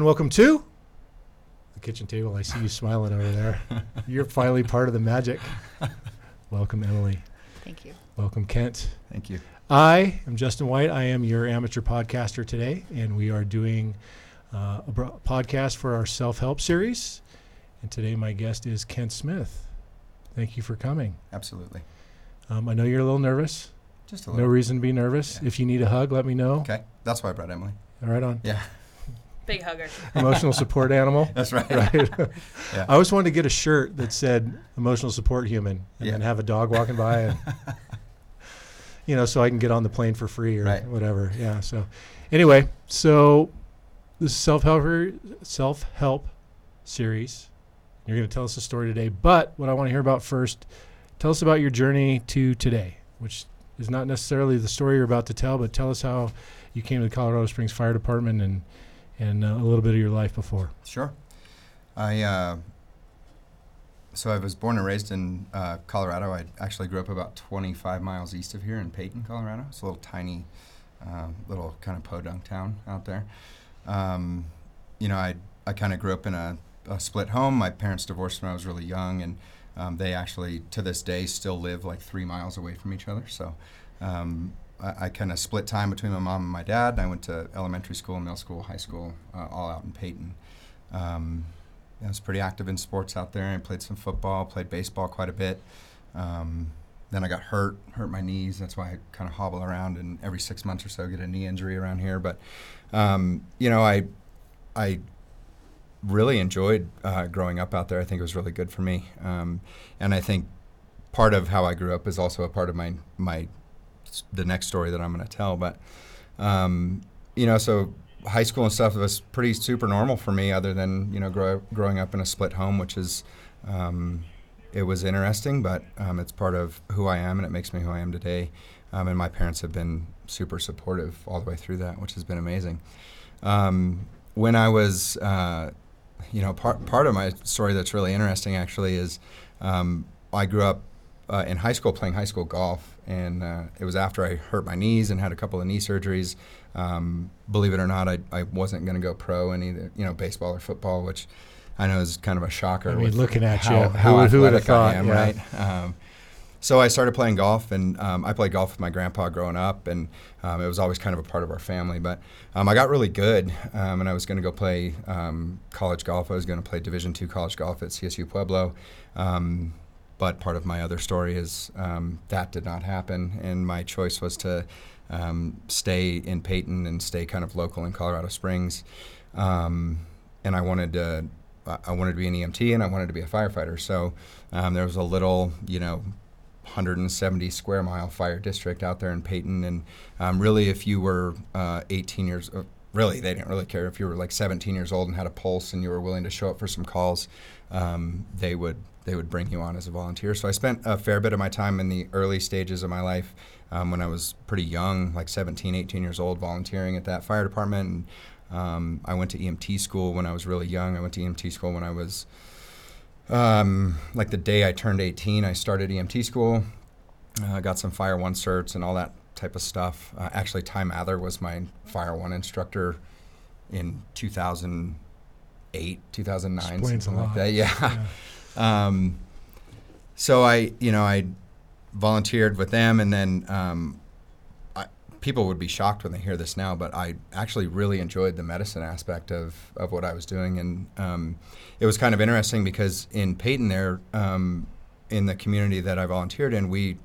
and welcome to the kitchen table. I see you smiling over there. You're finally part of the magic. Welcome, Emily. Thank you. Welcome, Kent. Thank you. I am Justin White. I am your amateur podcaster today, and we are doing uh, a bro- podcast for our self help series. And today, my guest is Kent Smith. Thank you for coming. Absolutely. Um, I know you're a little nervous. Just a little. No reason to be nervous. Yeah. If you need a hug, let me know. Okay. That's why I brought Emily. All right, on. Yeah. Big hugger. Emotional support animal. That's right. right? Yeah. I always wanted to get a shirt that said emotional support human and Yeah. then have a dog walking by and you know, so I can get on the plane for free or Right. whatever. Yeah. So anyway, so this self help self help series. You're gonna tell us a story today. But what I want to hear about first, tell us about your journey to today, which is not necessarily the story you're about to tell, but tell us how you came to the Colorado Springs Fire Department and and uh, a little bit of your life before. Sure. I uh, so I was born and raised in uh, Colorado. I actually grew up about 25 miles east of here in Peyton, Colorado. It's a little tiny, um, little kind of podunk town out there. Um, you know, I I kind of grew up in a, a split home. My parents divorced when I was really young, and um, they actually to this day still live like three miles away from each other. So. Um, I, I kind of split time between my mom and my dad. I went to elementary school, middle school, high school, uh, all out in Peyton. Um, I was pretty active in sports out there. I played some football, played baseball quite a bit. Um, then I got hurt, hurt my knees. That's why I kind of hobble around and every six months or so get a knee injury around here. But um, you know, I I really enjoyed uh, growing up out there. I think it was really good for me, um, and I think part of how I grew up is also a part of my my the next story that I'm going to tell. But um, you know, so high school and stuff was pretty super normal for me, other than you know grow, growing up in a split home, which is um, it was interesting, but um, it's part of who I am, and it makes me who I am today. Um, and my parents have been super supportive all the way through that, which has been amazing. Um, when I was, uh, you know, part part of my story that's really interesting actually is um, I grew up uh, in high school playing high school golf, and uh, it was after I hurt my knees and had a couple of knee surgeries. Um, believe it or not, I, I wasn't going to go pro in either, you know, baseball or football, which I know is kind of a shocker. I mean, looking at how, you, how who would- who would have thought, I am, yeah. right? Um, so I started playing golf, and um, I played golf with my grandpa growing up, and um, it was always kind of a part of our family. But um, I got really good, um, and I was going to go play um, college golf. I was going to play Division two college golf at CSU Pueblo. Um, but part of my other story is um, that did not happen, and my choice was to um, stay in Peyton and stay kind of local in Colorado Springs. Um, and I wanted to, I- wanted to be an EMT, and I wanted to be a firefighter. So um, there was a little, you know, 170 square mile fire district out there in Peyton, and um, really, if you were uh, 18 years, uh, really, they didn't really care if you were like 17 years old and had a pulse and you were willing to show up for some calls, um, they would they would bring you on as a volunteer. So I spent a fair bit of my time in the early stages of my life um, when I was pretty young, like 17, 18 years old, volunteering at that fire department. And, um, I went to EMT school when I was really young. I went to EMT school when I was um, like the day I turned 18, I started EMT school. Uh, I got some Fire One certs and all that type of stuff. Uh, actually, Ty Mather was my Fire One instructor in 2008, 2009, Explains something like that. Yeah. Yeah. Um, so I, you know, I volunteered with them, and then um, I, people would be shocked when they hear this now, but I actually really enjoyed the medicine aspect of, of what I was doing, and um, it was kind of interesting because in Peyton, there, um, in the community that I volunteered in, we,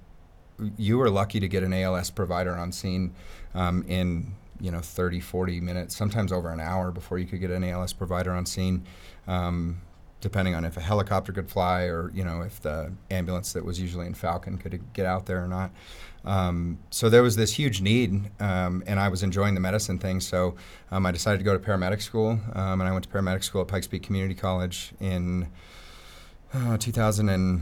you were lucky to get an ALS provider on scene um, in you know 30 40 minutes sometimes over an hour before you could get an als provider on scene. Um, depending on if a helicopter could fly or you know if the ambulance that was usually in Falcon could get out there or not. Um, so there was this huge need, um, and I was enjoying the medicine thing. So um, I decided to go to paramedic school, um, and I went to paramedic school at Pikes Peak Community College in uh, 2007,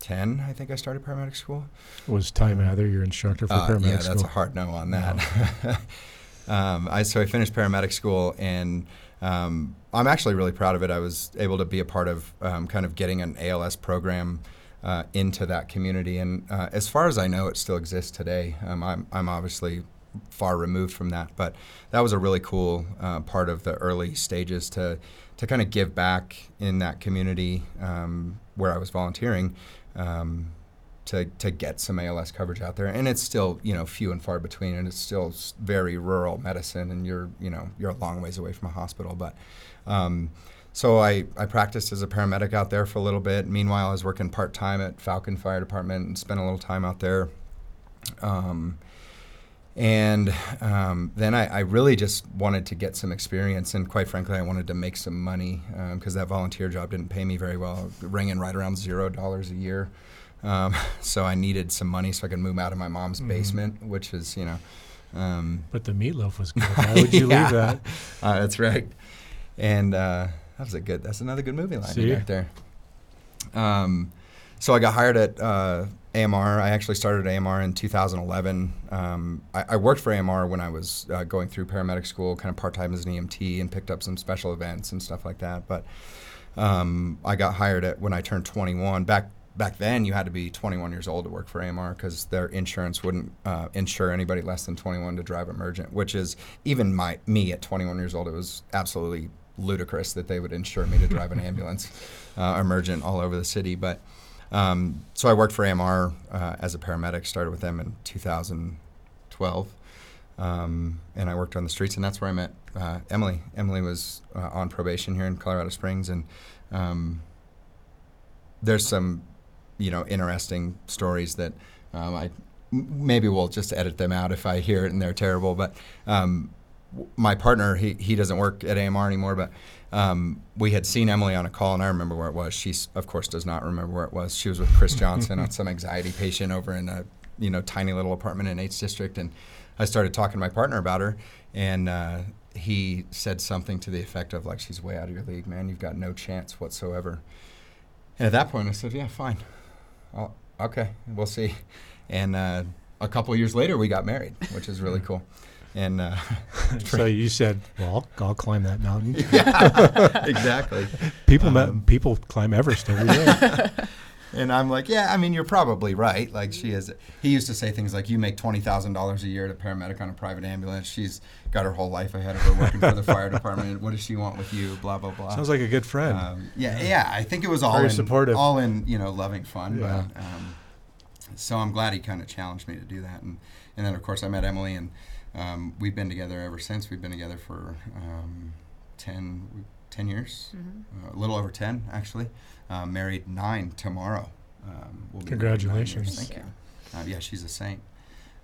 ten, I think I started paramedic school. Was Ty Mather your instructor for Uh, paramedic yeah, school? that's a hard no on that. um, I so I finished paramedic school, and um, I'm actually really proud of it. I was able to be a part of um, kind of getting an ALS program uh, into that community, and uh, as far as I know, it still exists today. Um, I'm I'm obviously far removed from that, but that was a really cool uh, part of the early stages to to kind of give back in that community um, where I was volunteering. Um, to, to get some ALS coverage out there, and it's still you know few and far between, and it's still very rural medicine, and you're you know you're a long ways away from a hospital. But um, so I, I practiced as a paramedic out there for a little bit. Meanwhile, I was working part time at Falcon Fire Department and spent a little time out there. Um, and um, then I, I really just wanted to get some experience, and quite frankly, I wanted to make some money because that volunteer job didn't pay me very well, ringing right around zero dollars a year. Um, so I needed some money so I could move out of my mom's Mhm. basement, which is, you know, um, but the meatloaf was good. Why would you Yeah. leave that? uh, that's right. And uh, that was a good. That's another good movie line right there. Um, so I got hired at uh, AMR. I actually started at AMR in 2011. Um, I, I worked for AMR when I was uh, going through paramedic school, kind of part time as an EMT, and picked up some special events and stuff like that. But um, I got hired at when I turned 21. Back back then, you had to be 21 years old to work for AMR because their insurance wouldn't uh, insure anybody less than 21 to drive emergent. Which is even my me at 21 years old, it was absolutely ludicrous that they would insure me to drive an ambulance uh, emergent all over the city. But um, so I worked for AMR uh, as a paramedic. Started with them in 2012. Um, and I worked on the streets, and that's where I met uh, Emily. Emily was uh, on probation here in Colorado Springs, and um, there's some, you know, interesting stories that um, I maybe we'll just edit them out if I hear it and they're terrible. But um, my partner, he he doesn't work at AMR anymore, but um, we had seen Emily on a call, and I remember where it was. She, of course, does not remember where it was. She was with Chris Johnson on some anxiety patient over in a you know tiny little apartment in Eighth District, and I started talking to my partner about her, and uh, he said something to the effect of like, "She's way out of your league, man. You've got no chance whatsoever." And at that point, I said, "Yeah, fine. I okay, we'll see." And uh, a couple years later, we got married, which is really cool. And uh, so you said, "Well, I'll, I'll climb that mountain." yeah, exactly. People Um, people climb Everest every day. And I'm like, yeah, I mean, you're probably right. Like she is. He used to say things like, "You make twenty thousand dollars a year to paramedic on a private ambulance. She's got her whole life ahead of her working for the fire department. What does she want with you? Blah blah blah." Sounds like a good friend. Um, yeah, yeah. I think it was all Very in, supportive. all in you know loving fun. Yeah. But, um, so I'm glad he kind of challenged me to do that, and and then of course I met Emily, and um, we've been together ever since. We've been together for um, 10, 10 years, Mhm. uh, a little over ten actually. Uh, married nine tomorrow. Um, we'll be married nine years. Congratulations. Thank Thank you. Uh, yeah, she's a saint.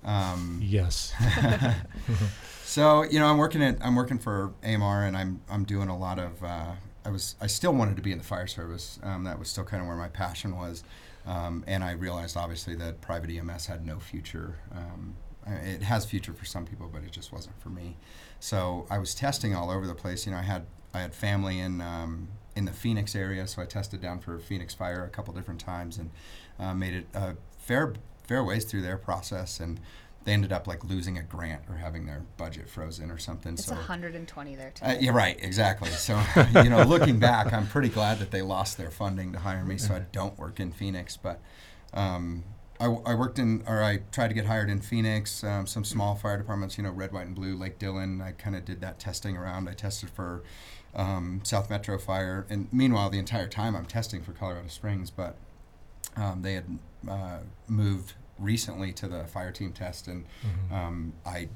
Um, yes. so you know, I'm working at I'm working for AMR, and I'm I'm doing a lot of. Uh, I was I still wanted to be in the fire service. Um, that was still kind of where my passion was, um, and I realized obviously that private EMS had no future. Um, it has future for some people, but it just wasn't for me. So I was testing all over the place. You know, I had I had family in um, in the Phoenix area, so I tested down for Phoenix Fire a couple different times and uh, made it a fair fair ways through their process and they ended up like losing a grant or having their budget frozen or something. It's so 120 there too. uh, yeah, right, exactly. So you know, looking back, I'm pretty glad that they lost their funding to hire me, so I don't work in Phoenix. But um, I, I worked in, or I tried to get hired in Phoenix, um, some small fire departments, you know, Red, White, and Blue, Lake Dillon. I kind of did that testing around. I tested for um, South Metro Fire, and meanwhile, the entire time I'm testing for Colorado Springs, but um, they had uh, moved recently to the fire team test, and Mhm. um, I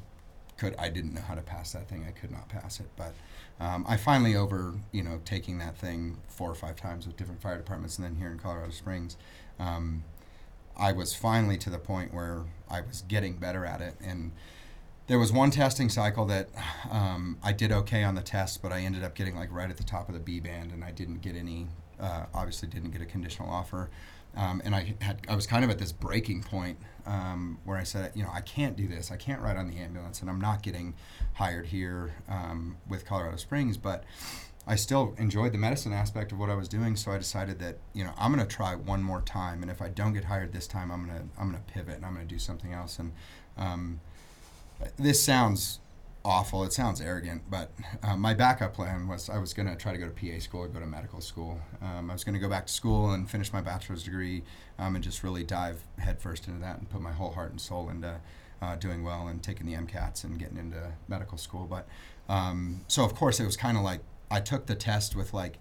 could I didn't know how to pass that thing. I could not pass it, but um, I finally over you know taking that thing four or five times with different fire departments, and then here in Colorado Springs, um, I was finally to the point where I was getting better at it, and there was one testing cycle that um, I did okay on the test, but I ended up getting like right at the top of the B band, and I didn't get any. Uh, obviously, didn't get a conditional offer, um, and I had I was kind of at this breaking point um, where I said, you know, I can't do this. I can't ride on the ambulance, and I'm not getting hired here um, with Colorado Springs, but I still enjoyed the medicine aspect of what I was doing, so I decided that you know I'm going to try one more time, and if I don't get hired this time, I'm gonna I'm gonna pivot and I'm gonna do something else. And um, this sounds awful. It sounds arrogant, but uh, my backup plan was I was going to try to go to PA school or go to medical school. Um, I was going to go back to school and finish my bachelor's degree um, and just really dive headfirst into that and put my whole heart and soul into uh, doing well and taking the MCATs and getting into medical school. But um, so, of course, it was kind of like I took the test with like,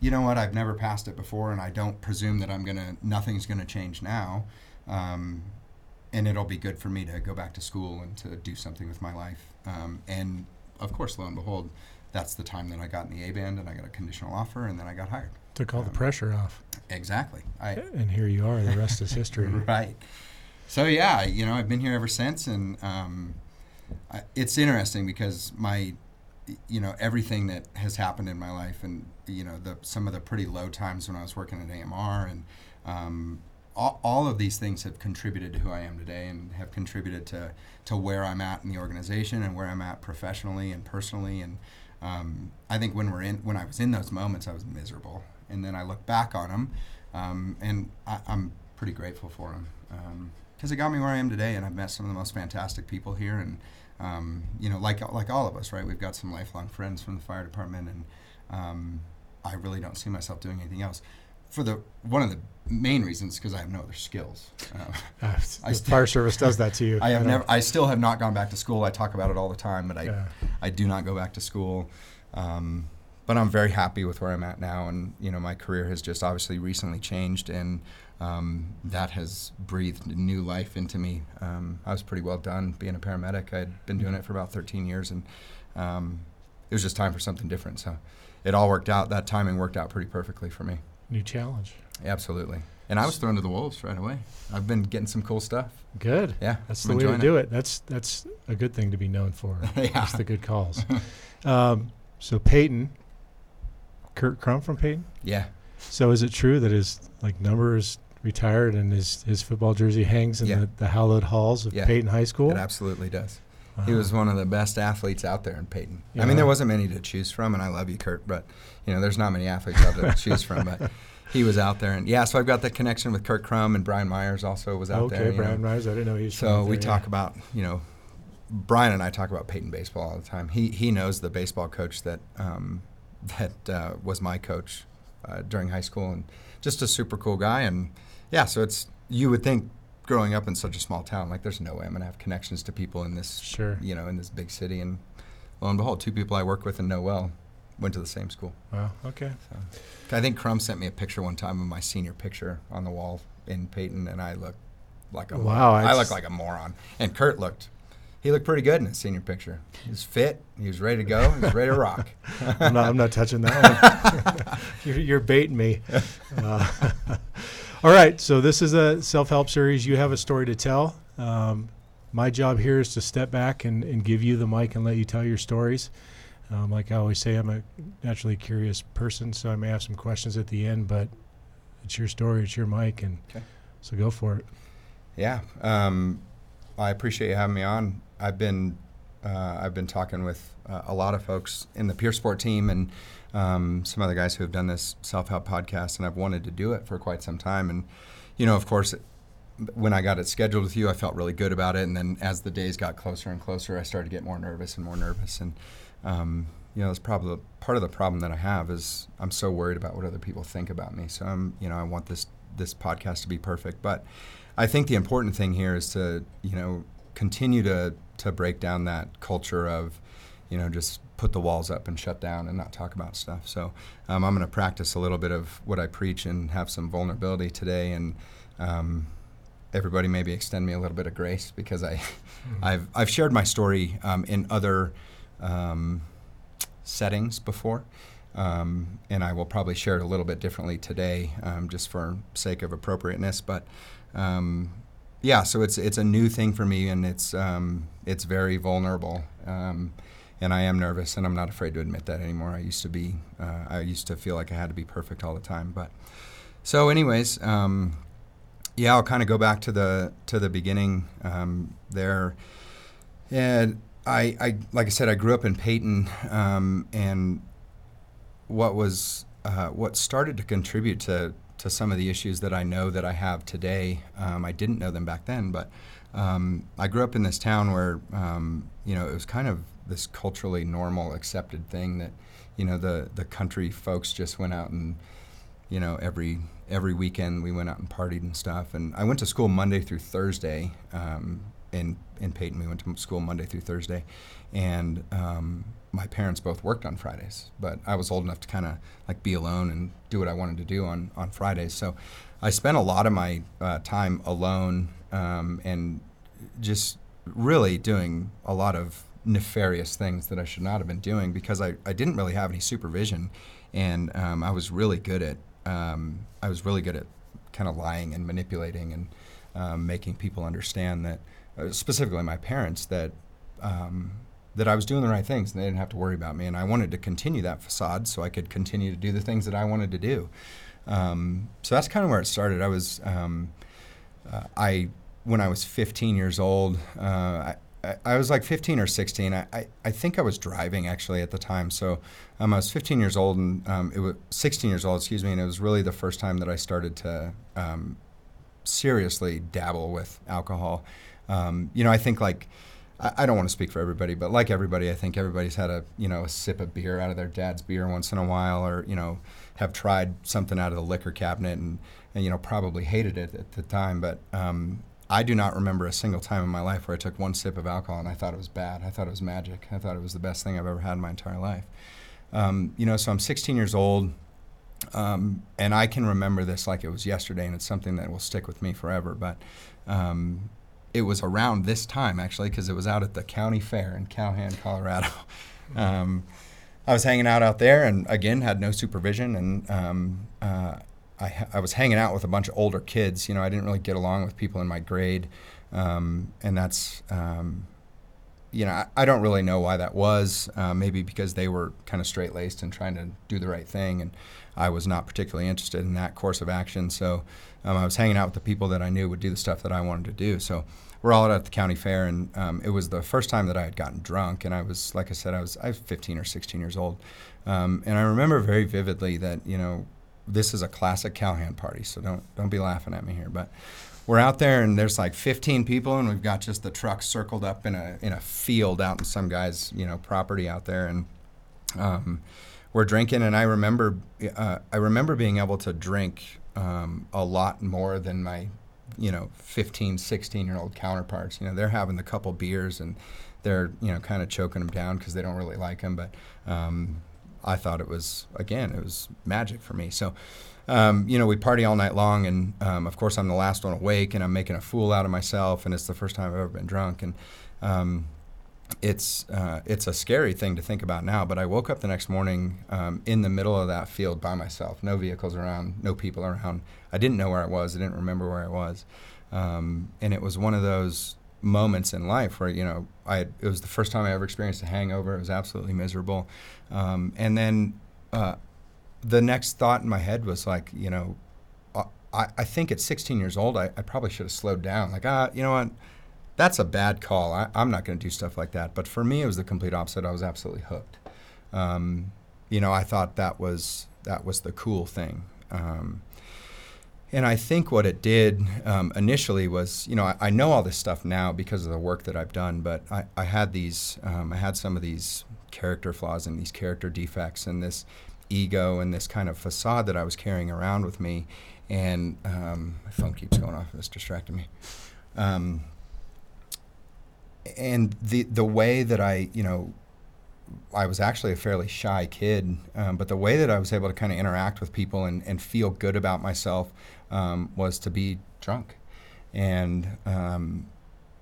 you know what, I've never passed it before, and I don't presume that I'm gonna, nothing's gonna change now. Um, and it'll be good for me to go back to school and to do something with my life. Um, and of course, lo and behold, that's the time that I got in the A band and I got a conditional offer and then I got hired. Took all the Um, pressure off. Exactly. I And here you are. The rest is history. right. So yeah, you know, I've been here ever since, and um, I, it's interesting because my, you know, everything that has happened in my life, and you know, the some of the pretty low times when I was working at AMR, and um, all, all of these things have contributed to who I am today, and have contributed to to where I'm at in the organization and where I'm at professionally and personally, and um, I think when we're in when I was in those moments, I was miserable, and then I look back on them, um, and I, I'm pretty grateful for them because it got me where I am today, and I've met some of the most fantastic people here, and um, you know, like like all of us, right? We've got some lifelong friends from the fire department, and um, I really don't see myself doing anything else. For the one of the main reasons, because I have no other skills. Um, Uh, I the st- fire service does that to you. I have know. never. I still have not gone back to school. I talk about it all the time, but I Yeah. I do not go back to school. Um, but I'm very happy with where I'm at now, and you know my career has just obviously recently changed, and um, that has breathed new life into me. Um, I was pretty well done being a paramedic. I'd been doing it for about 13 years, and um, it was just time for something different. So it all worked out. That timing worked out pretty perfectly for me. New challenge. Absolutely. And I was thrown to the wolves right away. I've been getting some cool stuff. Good. Yeah, That's I'm the way to do it. That's that's a good thing to be known for. Yeah. Just the good calls. um, so Peyton, Kurt Crum from Peyton. Yeah. So is it true that his like number is retired and his his football jersey hangs in Yeah. the, the hallowed halls of Yeah. Peyton High School? It absolutely does. He was one of the best athletes out there in Peyton. I mean, there wasn't many to choose from, and I love you, Kurt, but you know, there's not many athletes out there to choose from. But he was out there, and yeah, so I've got that connection with Kurt Crum and Brian Myers also was out okay, there. know. Brian Myers. I didn't know he was. So we there, talk yeah. about you know, Brian and I talk about Peyton baseball all the time. He he knows the baseball coach that um, that uh, was my coach uh, during high school, and just a super cool guy. And yeah, so it's you would think growing up in such a small town, like there's no way I'm gonna have connections to people in this Sure. you know in this big city. And lo and behold, two people I work with and know well went to the same school. Wow. Okay. So I think Crum sent me a picture one time of my senior picture on the wall in Peyton, and I looked like a Wow, I it's- looked like a moron. And Kurt looked, he looked pretty good in his senior picture. He was fit. He was ready to go. He was ready to rock. I'm not. I'm not touching that one. you're, you're baiting me. Uh, all right. So this is a self-help series. You have a story to tell. Um, my job here is to step back and, and give you the mic and let you tell your stories. Um, like I always say, I'm a naturally curious person, so I may have some questions at the end, but it's your story, it's your mic, and Okay. so go for it. Yeah, um, I appreciate you having me on. I've been uh, I've been talking with uh, a lot of folks in the Peer Support team and um, some other guys who have done this self help podcast, and I've wanted to do it for quite some time. And you know, of course, when I got it scheduled with you, I felt really good about it. And then as the days got closer and closer, I started to get more nervous and more nervous. And um, you know, it's probably part of the problem that I have is I'm so worried about what other people think about me. So I'm, you know, I want this this podcast to be perfect, but I think the important thing here is to, you know, continue to to break down that culture of, you know, just put the walls up and shut down and not talk about stuff. So um, I'm going to practice a little bit of what I preach and have some vulnerability today, and um, everybody maybe extend me a little bit of grace because I, I've I've shared my story um, in other um, settings before. Um, and I will probably share it a little bit differently today, um, just for sake of appropriateness. But um, yeah, so it's it's a new thing for me, and it's um, it's very vulnerable, um, and I am nervous, and I'm not afraid to admit that anymore. I used to be, uh, I used to feel like I had to be perfect all the time. But so, anyways, yeah, I'll kind of go back to the to the beginning there, and I, I like I said, I grew up in Peyton, um, and what was uh, what started to contribute to to some of the issues that I know that I have today. Um, I didn't know them back then, but um, I grew up in this town where um, you know it was kind of this culturally normal, accepted thing that you know the the country folks just went out and you know every every weekend we went out and partied and stuff. And I went to school Monday through Thursday um, in in Peyton. We went to school Monday through Thursday, and um, my parents both worked on Fridays. But I was old enough to kind of like be alone and do what I wanted to do on on Fridays. So I spent a lot of my uh, time alone um, and just really doing a lot of nefarious things that I should not have been doing because I, I didn't really have any supervision and um, I was really good at um, I was really good at kind of lying and manipulating and um, making people understand that specifically my parents that um, that I was doing the right things and they didn't have to worry about me and I wanted to continue that facade so I could continue to do the things that I wanted to do um, so that's kind of where it started I was um, uh, I when I was 15 years old uh, I, I, was like 15 or 16. I, I, I, think I was driving actually at the time. So um, I was 15 years old and um, it was 16 years old, excuse me, and it was really the first time that I started to um, seriously dabble with alcohol. Um, you know, I think like I, don't want to speak for everybody, but like everybody, I think everybody's had a you know a sip of beer out of their dad's beer once in a while, or you know have tried something out of the liquor cabinet and, and you know probably hated it at the time, but um, I do not remember a single time in my life where I took one sip of alcohol and I thought it was bad. I thought it was magic. I thought it was the best thing I've ever had in my entire life. Um, you know, so I'm 16 years old, um, and I can remember this like it was yesterday, and it's something that will stick with me forever. But um, it was around this time actually, because it was out at the county fair in Calhan, Colorado. Um, I was hanging out out there, and again had no supervision, and um, uh, I, I was hanging out with a bunch of older kids. You know, I didn't really get along with people in my grade, um, and that's um, you know I, I, don't really know why that was. Uh, maybe because they were kind of straight laced and trying to do the right thing, and I was not particularly interested in that course of action. So um, I was hanging out with the people that I knew would do the stuff that I wanted to do. So we're all at the county fair, and um, it was the first time that I had gotten drunk, and I was like I said, I was I was 15 or 16 years old, um, and I remember very vividly that you know this is a classic cowhand party, so don't don't be laughing at me here. But we're out there and there's like 15 people, and we've got just the truck circled up in a in a field out in some guy's you know property out there, and um, we're drinking. And I remember uh, I remember being able to drink um, a lot more than my you know 15, 16 year old counterparts. You know they're having a couple beers and they're you know kind of choking them down because they don't really like them, but um, I thought it was again it was magic for me. So. Um, you know, we party all night long, and um, of course, I'm the last one awake, and I'm making a fool out of myself, and it's the first time I've ever been drunk, and um, it's uh, it's a scary thing to think about now. But I woke up the next morning um, in the middle of that field by myself, no vehicles around, no people around. I didn't know where I was. I didn't remember where I was, um, and it was one of those moments in life where you know I it was the first time I ever experienced a hangover. It was absolutely miserable, um, and then uh, the next thought in my head was like, you know, uh, I, I think at 16 years old I, I probably should have slowed down. Like, ah, you know what, that's a bad call. I, am not going to do stuff like that. But for me, it was the complete opposite. I was absolutely hooked. Um, you know, I thought that was that was the cool thing. Um, and I think what it did um, initially was, you know, I, I, know all this stuff now because of the work that I've done, but I, I had these, um, I had some of these character flaws and these character defects and this ego and this kind of facade that I was carrying around with me. And um, my phone keeps going off, it's distracting me. And the the way that I, you know, I was actually a fairly shy kid, um, but the way that I was able to kind of interact with people and, and feel good about myself um, was to be drunk. And um,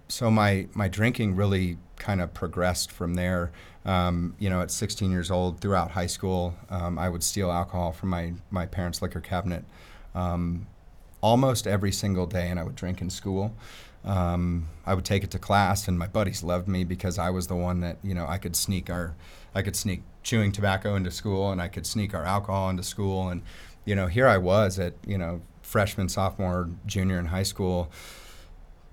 so my, my drinking really kind of progressed from there. Um, you know, at 16 years old, throughout high school, um, I would steal alcohol from my, my parents' liquor cabinet um, almost every single day, and I would drink in school. Um, I would take it to class, and my buddies loved me because I was the one that you know I could sneak our, I could sneak chewing tobacco into school, and I could sneak our alcohol into school, and you know here I was at you know freshman, sophomore, junior in high school,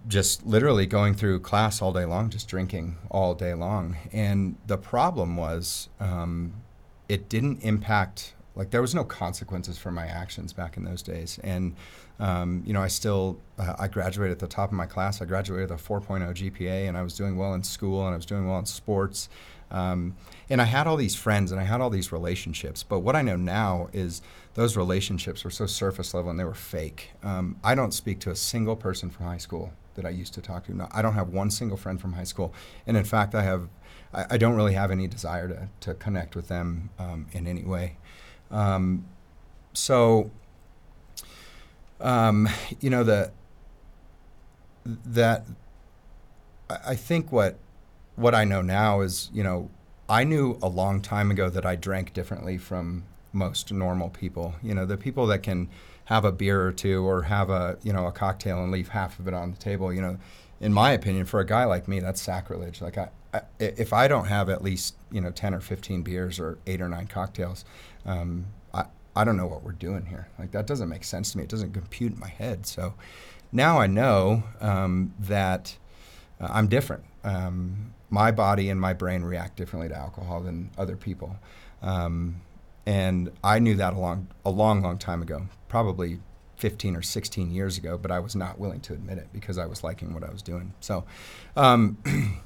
just literally going through class all day long, just drinking all day long. And the problem was, um, it didn't impact like there was no consequences for my actions back in those days and um, you know i still uh, i graduated at the top of my class. I graduated with a 4.0 gpa and i was doing well in school and i was doing well in sports. Um, and i had all these friends and i had all these relationships but what i know now is those relationships were so surface level and they were fake. Um, i don't speak to a single person from high school that i used to talk to. No, i don't have one single friend from high school. And in fact i have I, I don't really have any desire to, to connect with them um, in any way. Um, so, um, you know, the that I think what what I know now is, you know, I knew a long time ago that I drank differently from most normal people. You know, the people that can have a beer or two or have a you know a cocktail and leave half of it on the table. You know, in my opinion, for a guy like me, that's sacrilege. Like I, I if I don't have at least you know ten or fifteen beers or eight or nine cocktails, um, I don't know what we're doing here. Like that doesn't make sense to me. It doesn't compute in my head. So now I know um, that uh, I'm different. Um, my body and my brain react differently to alcohol than other people. Um, and I knew that a long, a long, long time ago, probably 15 or 16 years ago, but I was not willing to admit it because I was liking what I was doing. So, um,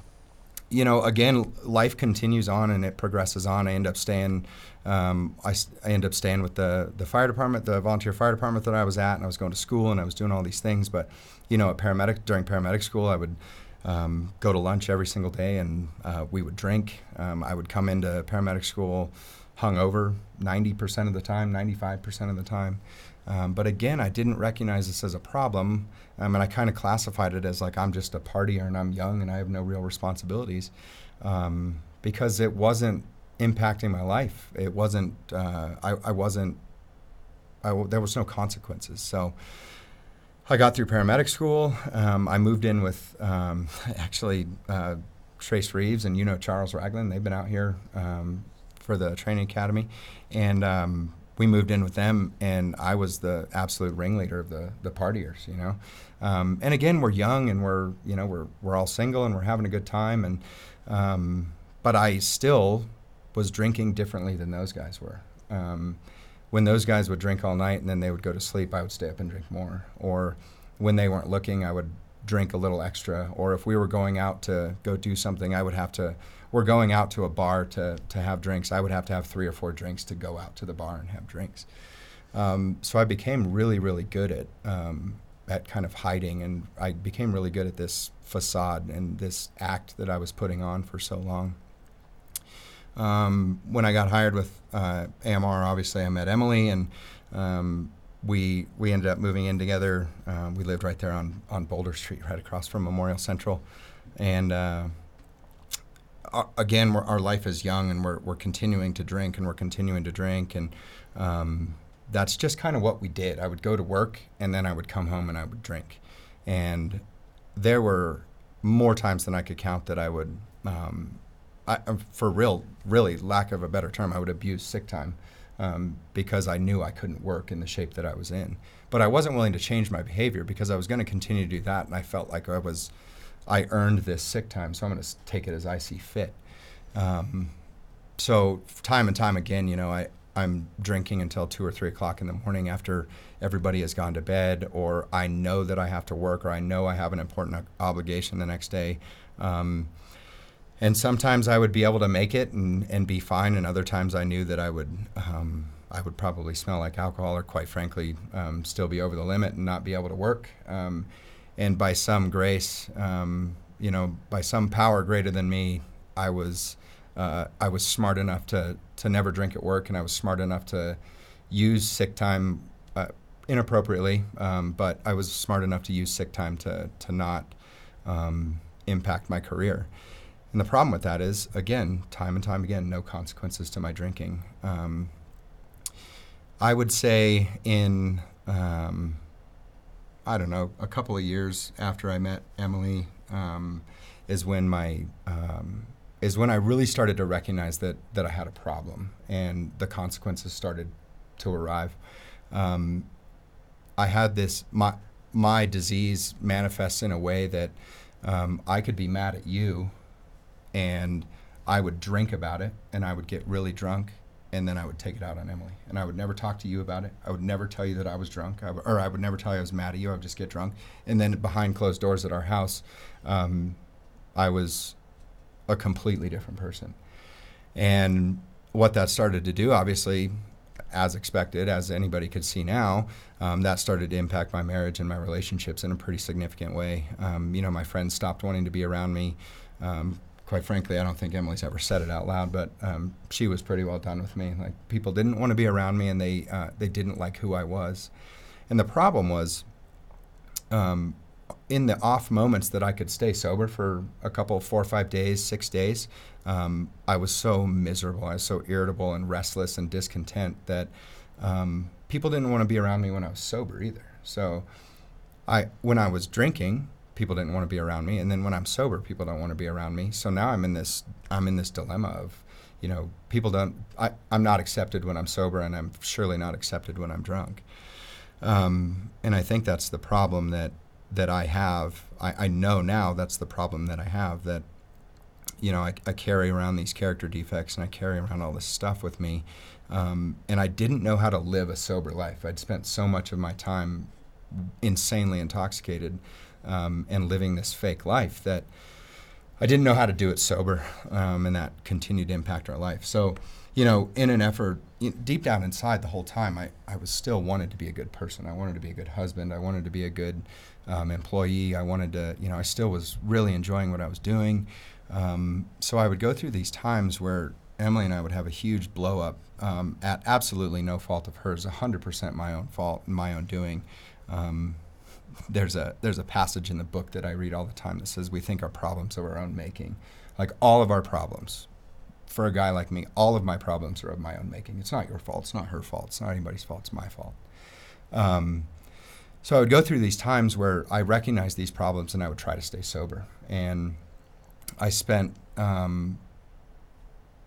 you know, again, life continues on and it progresses on. I end up staying, um, I, I end up staying with the, the fire department, the volunteer fire department that I was at, and I was going to school and I was doing all these things. But, you know, at paramedic, during paramedic school, I would um, go to lunch every single day and uh, we would drink. Um, I would come into paramedic school hungover 90% of the time, 95% of the time. Um, but again, I didn't recognize this as a problem. Um, and I kind of classified it as like I'm just a partier and I'm young and I have no real responsibilities um, because it wasn't impacting my life. It wasn't, uh, I, I wasn't, I w- there was no consequences. So I got through paramedic school. Um, I moved in with um, actually uh, Trace Reeves and you know Charles Ragland. They've been out here um, for the training academy. And we moved in with them, and I was the absolute ringleader of the the partiers, you know. Um, and again, we're young, and we're you know we're we're all single, and we're having a good time, and um, but I still was drinking differently than those guys were. Um, when those guys would drink all night and then they would go to sleep, I would stay up and drink more. Or when they weren't looking, I would drink a little extra. Or if we were going out to go do something, I would have to. We're going out to a bar to to have drinks. I would have to have three or four drinks to go out to the bar and have drinks. Um, so I became really, really good at um, at kind of hiding, and I became really good at this facade and this act that I was putting on for so long. Um, when I got hired with uh, AMR, obviously I met Emily, and um, we we ended up moving in together. Um, we lived right there on on Boulder Street, right across from Memorial Central, and uh, again, our life is young, and we're we're continuing to drink, and we're continuing to drink, and um, that's just kind of what we did. I would go to work, and then I would come home and I would drink, and there were more times than I could count that I would. Um, I, for real, really, lack of a better term, I would abuse sick time um, because I knew I couldn't work in the shape that I was in. But I wasn't willing to change my behavior because I was going to continue to do that, and I felt like I was, I earned this sick time, so I'm going to take it as I see fit. Um, so time and time again, you know, I, I'm drinking until two or three o'clock in the morning after everybody has gone to bed, or I know that I have to work, or I know I have an important obligation the next day. Um, and sometimes I would be able to make it and, and be fine, and other times I knew that I would um, I would probably smell like alcohol, or quite frankly, um, still be over the limit and not be able to work. Um, and by some grace, um, you know, by some power greater than me, I was uh, I was smart enough to to never drink at work, and I was smart enough to use sick time uh, inappropriately, um, but I was smart enough to use sick time to to not um, impact my career. And the problem with that is, again, time and time again, no consequences to my drinking. Um, I would say in, um, I don't know, a couple of years after I met Emily, um, is when my um, is when I really started to recognize that that I had a problem and the consequences started to arrive. Um, I had this my my disease manifests in a way that um, I could be mad at you and I would drink about it and I would get really drunk and then I would take it out on Emily. And I would never talk to you about it. I would never tell you that I was drunk, I w- or I would never tell you I was mad at you. I would just get drunk. And then behind closed doors at our house, um, I was a completely different person. And what that started to do, obviously, as expected, as anybody could see now, um, that started to impact my marriage and my relationships in a pretty significant way. Um, you know, my friends stopped wanting to be around me. Um, quite frankly, I don't think Emily's ever said it out loud, but um, she was pretty well done with me. Like people didn't want to be around me, and they uh, they didn't like who I was. And the problem was, um, in the off moments that I could stay sober for a couple, four or five days, six days, um, I was so miserable. I was so irritable and restless and discontent that um, people didn't want to be around me when I was sober either. So, I when I was drinking, people didn't want to be around me, and then when I'm sober, people don't want to be around me. So now I'm in this I'm in this dilemma of, you know, people don't. I, I'm not accepted when I'm sober, and I'm surely not accepted when I'm drunk. Um, and I think that's the problem that that I have. I, I know now that's the problem that I have that you know I, I carry around these character defects and I carry around all this stuff with me, um, and I didn't know how to live a sober life. I'd spent so much of my time insanely intoxicated um, and living this fake life that I didn't know how to do it sober, um, and that continued to impact our life. So, you know, in an effort, deep down inside the whole time, I, I was still wanted to be a good person. I wanted to be a good husband. I wanted to be a good um, employee. I wanted to, you know, I still was really enjoying what I was doing. Um, so I would go through these times where Emily and I would have a huge blow up um, at absolutely no fault of hers, 100% my own fault, my own doing. Um, there's a there's a passage in the book that I read all the time that says we think our problems are our own making. Like all of our problems, for a guy like me, all of my problems are of my own making. It's not your fault. It's not her fault. It's not anybody's fault. It's my fault. Um, so I would go through these times where I recognized these problems and I would try to stay sober. And I spent, um,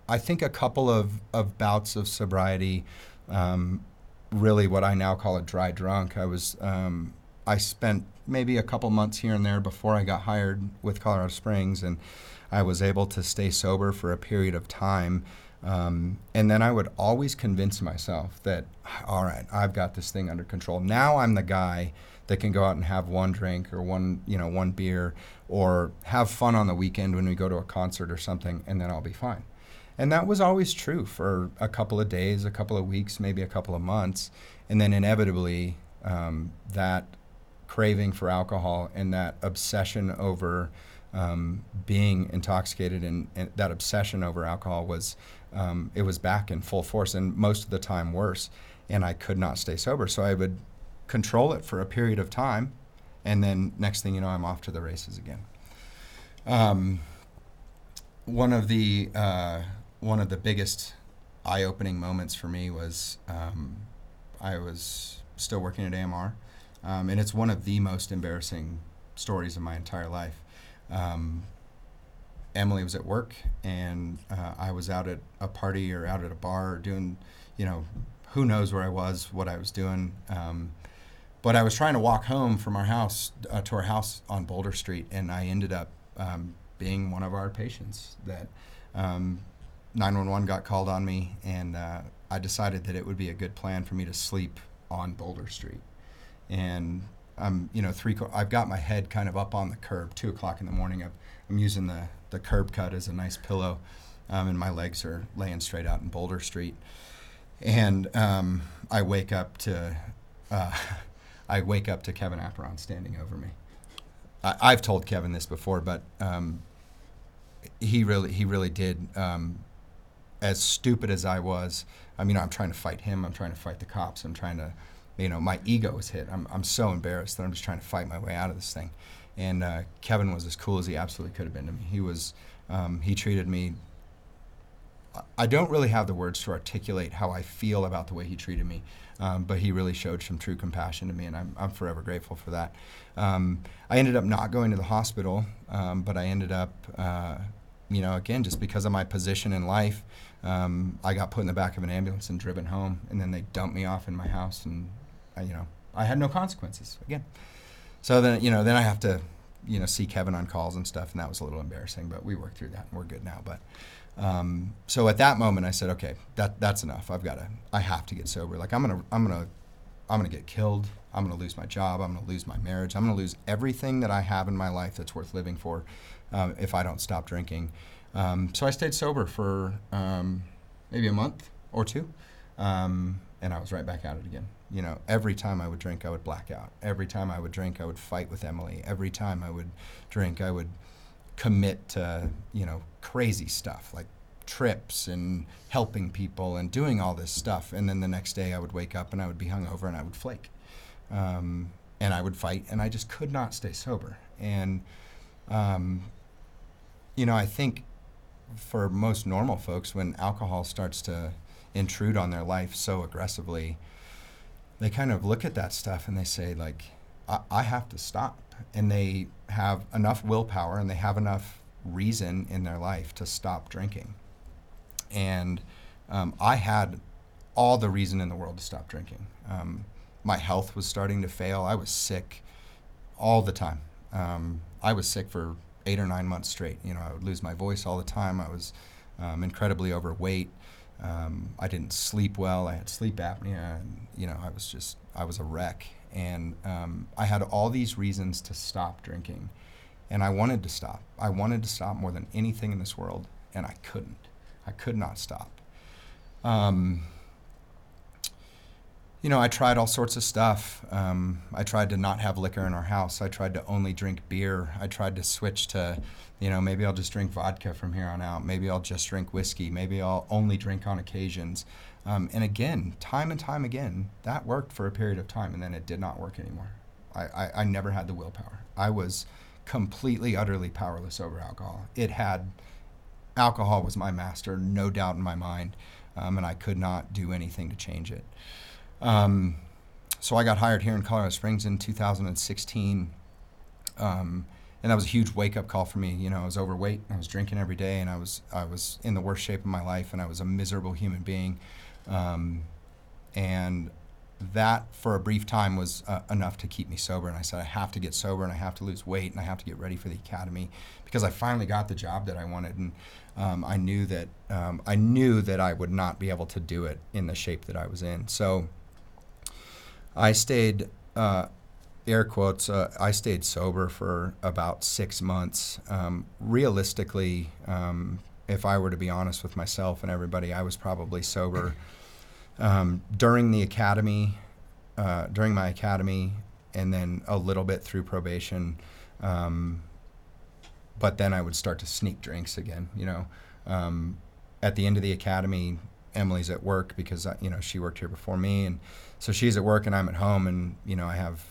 I think, a couple of, of bouts of sobriety, um, really what I now call a dry drunk. I was, um, I spent maybe a couple months here and there before I got hired with Colorado Springs, and I was able to stay sober for a period of time. Um, and then I would always convince myself that, all right, I've got this thing under control. Now I'm the guy that can go out and have one drink or one, you know, one beer or have fun on the weekend when we go to a concert or something, and then I'll be fine. And that was always true for a couple of days, a couple of weeks, maybe a couple of months. And then inevitably, um, that craving for alcohol and that obsession over um, being intoxicated and, and, that obsession over alcohol was um, it was back in full force and most of the time worse. And i could not stay sober. So i would control it for a period of time and then next thing you know i'm off to the races again. Um, one of the uh, one of the biggest eye-opening moments for me was um, i was still working at amr um, and it's one of the most embarrassing stories of my entire life um, Emily was at work, and uh, I was out at a party or out at a bar or doing, you know, who knows where I was, what I was doing. Um, but I was trying to walk home from our house uh, to our house on Boulder Street, and I ended up um, being one of our patients. That 911 um, got called on me, and uh, I decided that it would be a good plan for me to sleep on Boulder Street. And I'm, you know, three. I've got my head kind of up on the curb. Two o'clock in the morning. I'm using the the curb cut as a nice pillow, um, and my legs are laying straight out in Boulder Street. And um, I wake up to, uh, I wake up to Kevin Apparon standing over me. I, have told Kevin this before, but um, he really, he really did. Um, as stupid as I was, I mean, I'm trying to fight him. I'm trying to fight the cops. I'm trying to you know, my ego was hit. I'm, I'm so embarrassed that I'm just trying to fight my way out of this thing. And uh, Kevin was as cool as he absolutely could have been to me. He was, um, he treated me. I don't really have the words to articulate how I feel about the way he treated me, um, but he really showed some true compassion to me, and I'm, I'm forever grateful for that. Um, I ended up not going to the hospital, um, but I ended up, uh, you know, again, just because of my position in life, um, I got put in the back of an ambulance and driven home, and then they dumped me off in my house and I, you know, I had no consequences again. So then, you know, then I have to you know, see Kevin on calls and stuff, and that was a little embarrassing. But we worked through that, and we're good now. But um, so at that moment, I said, okay, that that's enough. I've got to, I have to get sober. Like I'm gonna, I'm gonna, I'm gonna get killed. I'm gonna lose my job. I'm gonna lose my marriage. I'm gonna lose everything that I have in my life that's worth living for, um, if I don't stop drinking. Um, so I stayed sober for um, maybe a month or two, um, and I was right back at it again. You know, every time I would drink, I would black out. Every time I would drink, I would fight with Emily. Every time I would drink, I would commit to you know crazy stuff like trips and helping people and doing all this stuff. And then the next day, I would wake up and I would be hungover and I would flake, um, and I would fight, and I just could not stay sober. And um, you know, I think for most normal folks, when alcohol starts to intrude on their life so aggressively, they kind of look at that stuff and they say, like, I, I have to stop. And they have enough willpower and they have enough reason in their life to stop drinking. And um, I had all the reason in the world to stop drinking. Um, my health was starting to fail. I was sick all the time. Um, I was sick for eight or nine months straight. You know, I would lose my voice all the time. I was um, incredibly overweight. Um, I didn't sleep well. I had sleep apnea, and you know, I was just I was a wreck. And um, I had all these reasons to stop drinking, and I wanted to stop. I wanted to stop more than anything in this world, and I couldn't. I could not stop. Um, you know, I tried all sorts of stuff. Um, I tried to not have liquor in our house. I tried to only drink beer. I tried to switch to, you know, maybe I'll just drink vodka from here on out. Maybe I'll just drink whiskey. Maybe I'll only drink on occasions. Um, and again, time and time again, that worked for a period of time, and then it did not work anymore. I, I, I never had the willpower. I was completely, utterly powerless over alcohol. It had, alcohol was my master, no doubt in my mind, um, and I could not do anything to change it. Um, so I got hired here in Colorado Springs in 2016. Um, and that was a huge wake up call for me. You know, I was overweight, I was drinking every day, and I was I was in the worst shape of my life, and I was a miserable human being. Um, and that, for a brief time, was uh, enough to keep me sober. And I said, I have to get sober, and I have to lose weight, and I have to get ready for the academy because I finally got the job that I wanted, and um, I knew that um, I knew that I would not be able to do it in the shape that I was in. So. I stayed, uh, air quotes, uh, I stayed sober for about six months. Um, realistically, um, if I were to be honest with myself and everybody, I was probably sober um, during the academy, uh, during my academy, and then a little bit through probation. Um, but then I would start to sneak drinks again, you know. Um, at the end of the academy, Emily's at work because uh, you know she worked here before me, and so she's at work and I'm at home, and you know I have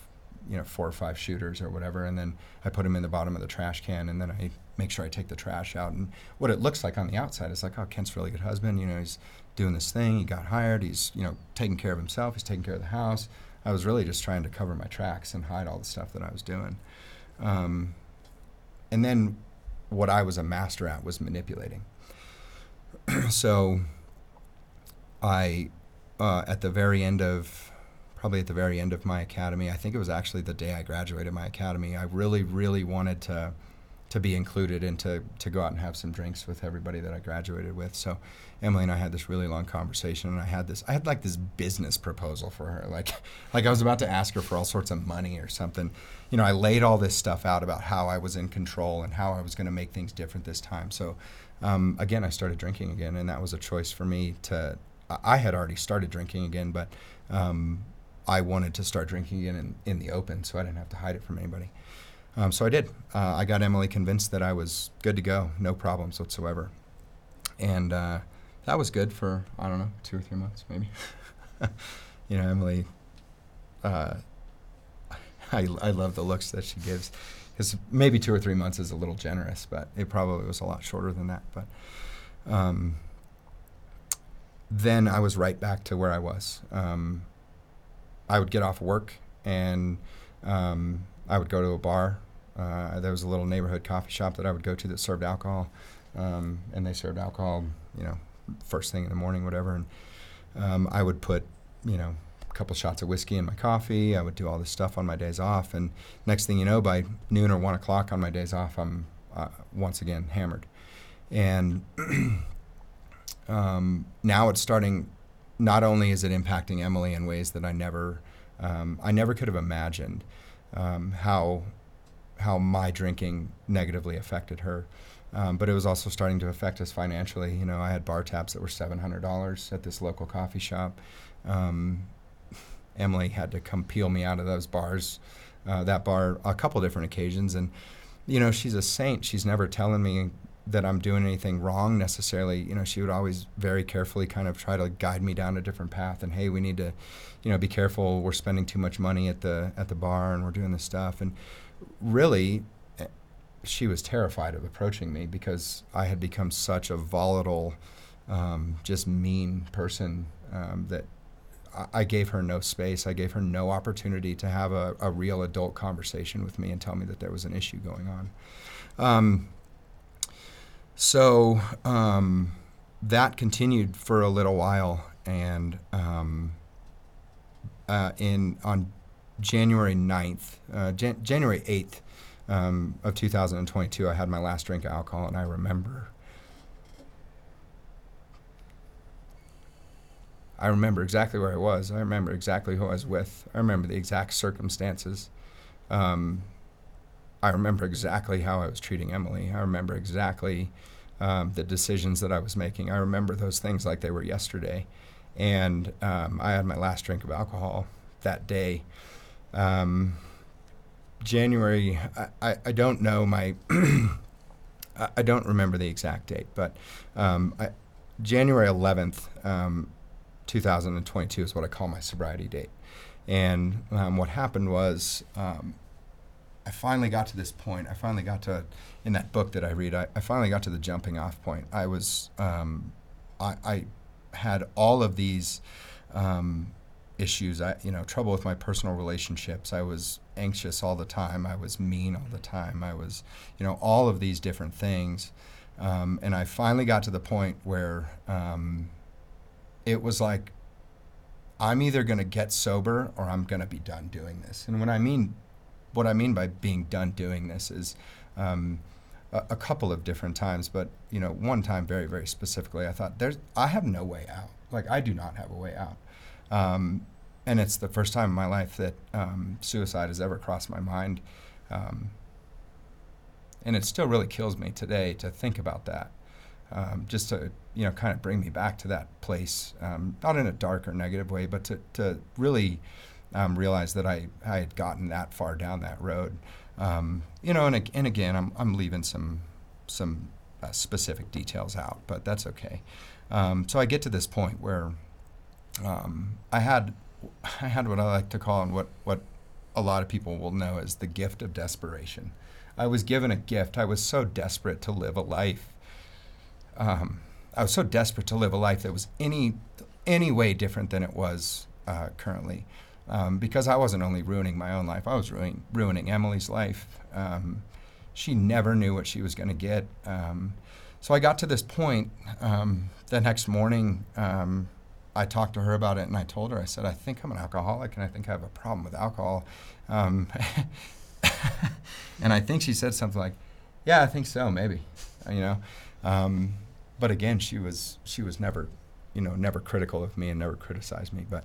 you know four or five shooters or whatever, and then I put them in the bottom of the trash can, and then I make sure I take the trash out. And what it looks like on the outside is like, oh, Kent's a really good husband. You know, he's doing this thing. He got hired. He's you know taking care of himself. He's taking care of the house. I was really just trying to cover my tracks and hide all the stuff that I was doing. Um, and then what I was a master at was manipulating. so I, uh, at the very end of, probably at the very end of my academy, I think it was actually the day I graduated my academy. I really, really wanted to, to be included and to, to go out and have some drinks with everybody that I graduated with. So Emily and I had this really long conversation, and I had this, I had like this business proposal for her, like, like I was about to ask her for all sorts of money or something. You know, I laid all this stuff out about how I was in control and how I was going to make things different this time. So um, again, I started drinking again, and that was a choice for me to I had already started drinking again, but um, I wanted to start drinking again in, in the open, so I didn't have to hide it from anybody. Um, so I did. Uh, I got Emily convinced that I was good to go, no problems whatsoever, and uh, that was good for I don't know two or three months maybe. you know, Emily. Uh, I I love the looks that she gives, because maybe two or three months is a little generous, but it probably was a lot shorter than that. But um, then I was right back to where I was. Um, I would get off work and um, I would go to a bar. Uh, there was a little neighborhood coffee shop that I would go to that served alcohol, um, and they served alcohol, you know, first thing in the morning, whatever. And um, I would put, you know, a couple shots of whiskey in my coffee. I would do all this stuff on my days off, and next thing you know, by noon or one o'clock on my days off, I'm uh, once again hammered. And um, now it's starting. Not only is it impacting Emily in ways that I never, um, I never could have imagined um, how how my drinking negatively affected her. Um, but it was also starting to affect us financially. You know, I had bar tabs that were seven hundred dollars at this local coffee shop. Um, Emily had to come peel me out of those bars, uh, that bar, a couple different occasions, and you know, she's a saint. She's never telling me that I'm doing anything wrong necessarily. You know, she would always very carefully kind of try to guide me down a different path. And hey, we need to, you know, be careful. We're spending too much money at the at the bar, and we're doing this stuff. And really, eh, she was terrified of approaching me because I had become such a volatile, um, just mean person um, that I, I gave her no space. I gave her no opportunity to have a, a real adult conversation with me and tell me that there was an issue going on. Um, so um, that continued for a little while, and um, uh, in on January 9th, uh, Jan- January 8th um, of 2022, I had my last drink of alcohol, and I remember. I remember exactly where I was. I remember exactly who I was with. I remember the exact circumstances. Um, I remember exactly how I was treating Emily. I remember exactly um, the decisions that I was making. I remember those things like they were yesterday. And um, I had my last drink of alcohol that day. Um, January, I, I, I, don't know my, I don't remember the exact date, but um, I, January 11th, um, 2022 is what I call my sobriety date. And um, what happened was I finally got to this point. I finally got to, in that book that I read, I, I finally got to the jumping off point. I was, um, I, I, had all of these um, issues. I, you know, trouble with my personal relationships. I was anxious all the time. I was mean all the time. I was, you know, all of these different things. Um, and I finally got to the point where um, it was like, I'm either going to get sober or I'm going to be done doing this. And when I mean what I mean by being done doing this is um, a, a, couple of different times, but you know, one time very, very specifically, I thought there's I have no way out. Like I do not have a way out, um, and it's the first time in my life that um, suicide has ever crossed my mind, um, and it still really kills me today to think about that. Um, just to you know, kind of bring me back to that place, um, not in a dark or negative way, but to to really um, realized that I, I had gotten that far down that road. Um, you know, and, and again, I'm, I'm leaving some, some uh, specific details out, but that's okay. Um, so I get to this point where um, I had I had what I like to call and what, what a lot of people will know as the gift of desperation. I was given a gift. I was so desperate to live a life. Um, I was so desperate to live a life that was any any way different than it was uh, currently um, because I wasn't only ruining my own life, I was ruining, ruining Emily's life. Um, she never knew what she was going to get. Um, so I got to this point um, the next morning. Um, I talked to her about it and I told her, I said, I think I'm an alcoholic and I think I have a problem with alcohol. Um, and I think she said something like, Yeah, I think so, maybe. You know? but again, she was, she was never you know, never critical of me and never criticized me. But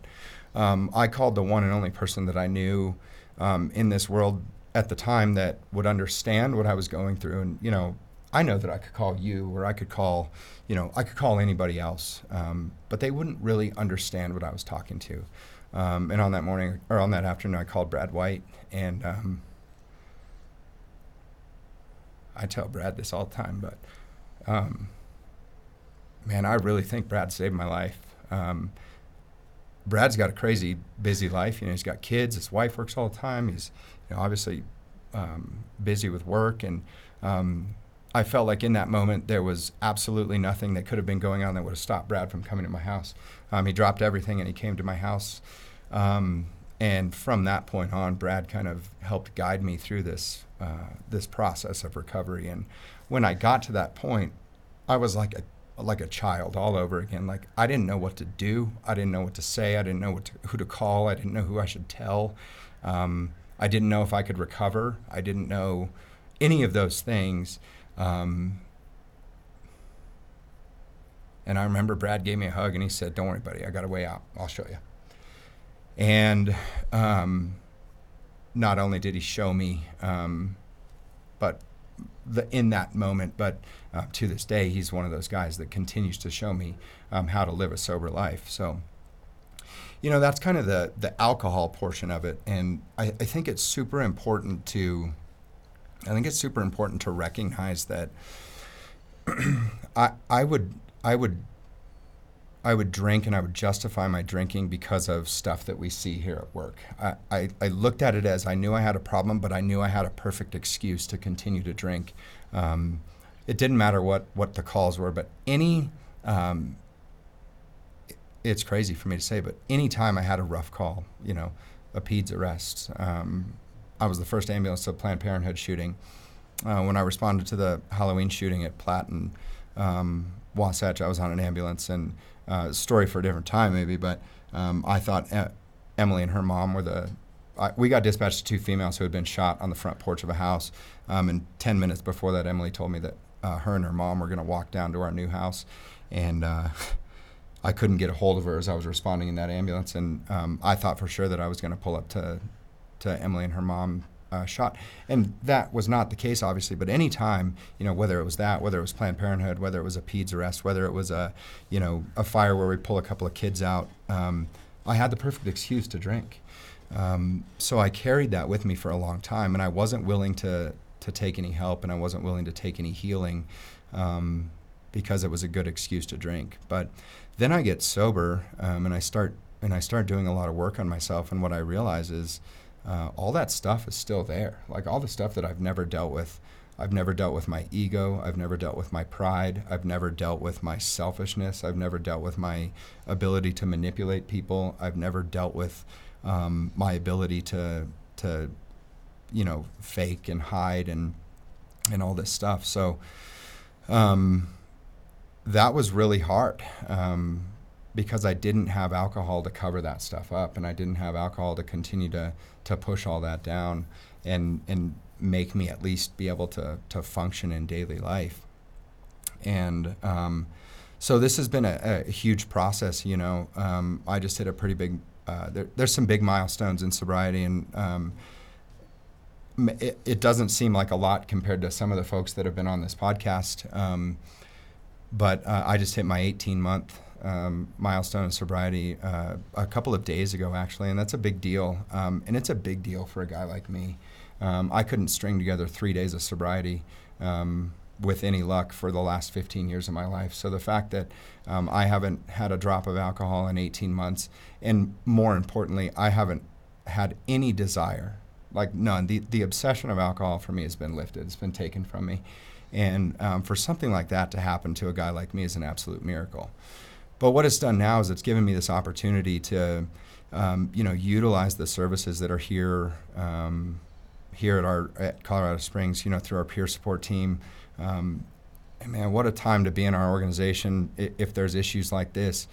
um, I called the one and only person that I knew um, in this world at the time that would understand what I was going through. And, you know, I know that I could call you or I could call, you know, I could call anybody else, um, but they wouldn't really understand what I was talking to. Um, and on that morning or on that afternoon, I called Brad White and um, I tell Brad this all the time, but um, man, I really think Brad saved my life. Um, Brad's got a crazy busy life. You know, he's got kids. His wife works all the time. He's you know, obviously um, busy with work, and um, I felt like in that moment there was absolutely nothing that could have been going on that would have stopped Brad from coming to my house. Um, he dropped everything and he came to my house. Um, and from that point on, Brad kind of helped guide me through this uh, this process of recovery. And when I got to that point, I was like a like a child all over again. Like I didn't know what to do. I didn't know what to say. I didn't know to, who to call. I didn't know who I should tell. Um, I didn't know if I could recover. I didn't know any of those things. Um, and I remember Brad gave me a hug and he said, "Don't worry, buddy. I got a way out. I'll show you." And um, not only did he show me, um, but the, in that moment, but uh, to this day, he's one of those guys that continues to show me um, how to live a sober life. So, you know, that's kind of the the alcohol portion of it, and I, I think it's super important to, I think it's super important to recognize that. I I would I would I would drink and I would justify my drinking because of stuff that we see here at work. I, I, I, looked at it as I knew I had a problem, but I knew I had a perfect excuse to continue to drink. Um, it didn't matter what, what the calls were, but any, um, it's crazy for me to say, but any time I had a rough call, you know, a PEDS arrest, um, I was the first ambulance to a Planned Parenthood shooting. Uh, when I responded to the Halloween shooting at Platte and um, Wasatch, I was on an ambulance and uh, story for a different time, maybe. But um, I thought e- Emily and her mom were the. I, we got dispatched to two females who had been shot on the front porch of a house. Um, and 10 minutes before that, Emily told me that uh, her and her mom were going to walk down to our new house. And uh, I couldn't get a hold of her as I was responding in that ambulance. And um, I thought for sure that I was going to pull up to, to Emily and her mom uh, shot. And that was not the case, obviously. But any time, you know, whether it was that, whether it was Planned Parenthood, whether it was a PEDS arrest, whether it was a, you know, a fire where we pull a couple of kids out, um, I had the perfect excuse to drink. Um, so I carried that with me for a long time, and I wasn't willing to to take any help, and I wasn't willing to take any healing. Um, because it was a good excuse to drink. But then I get sober um, and I start and I start doing a lot of work on myself. And what I realize is uh, all that stuff is still there. Like all the stuff that I've never dealt with. I've never dealt with my ego. I've never dealt with my pride. I've never dealt with my selfishness. I've never dealt with my ability to manipulate people. I've never dealt with um, my ability to to you know fake and hide and and all this stuff. So um, that was really hard. Um, because I didn't have alcohol to cover that stuff up, and I didn't have alcohol to continue to to push all that down and and make me at least be able to to function in daily life. And um, so this has been a, a huge process. You know, um, I just hit a pretty big. Uh, there, there's some big milestones in sobriety, and um, it, it, doesn't seem like a lot compared to some of the folks that have been on this podcast. Um, but uh, I just hit my 18 month um, milestone in sobriety uh, a couple of days ago, actually, and that's a big deal. Um, and it's a big deal for a guy like me. Um, I couldn't string together three days of sobriety um, with any luck for the last 15 years of my life. So the fact that um, I haven't had a drop of alcohol in 18 months, and more importantly, I haven't had any desire, like none. The, the obsession of alcohol for me has been lifted, it's been taken from me. And um, for something like that to happen to a guy like me is an absolute miracle. But what it's done now is it's given me this opportunity to, um, you know, utilize the services that are here, um, here at our at Colorado Springs. You know, through our peer support team. Um, man, what a time to be in our organization if, if there's issues like this,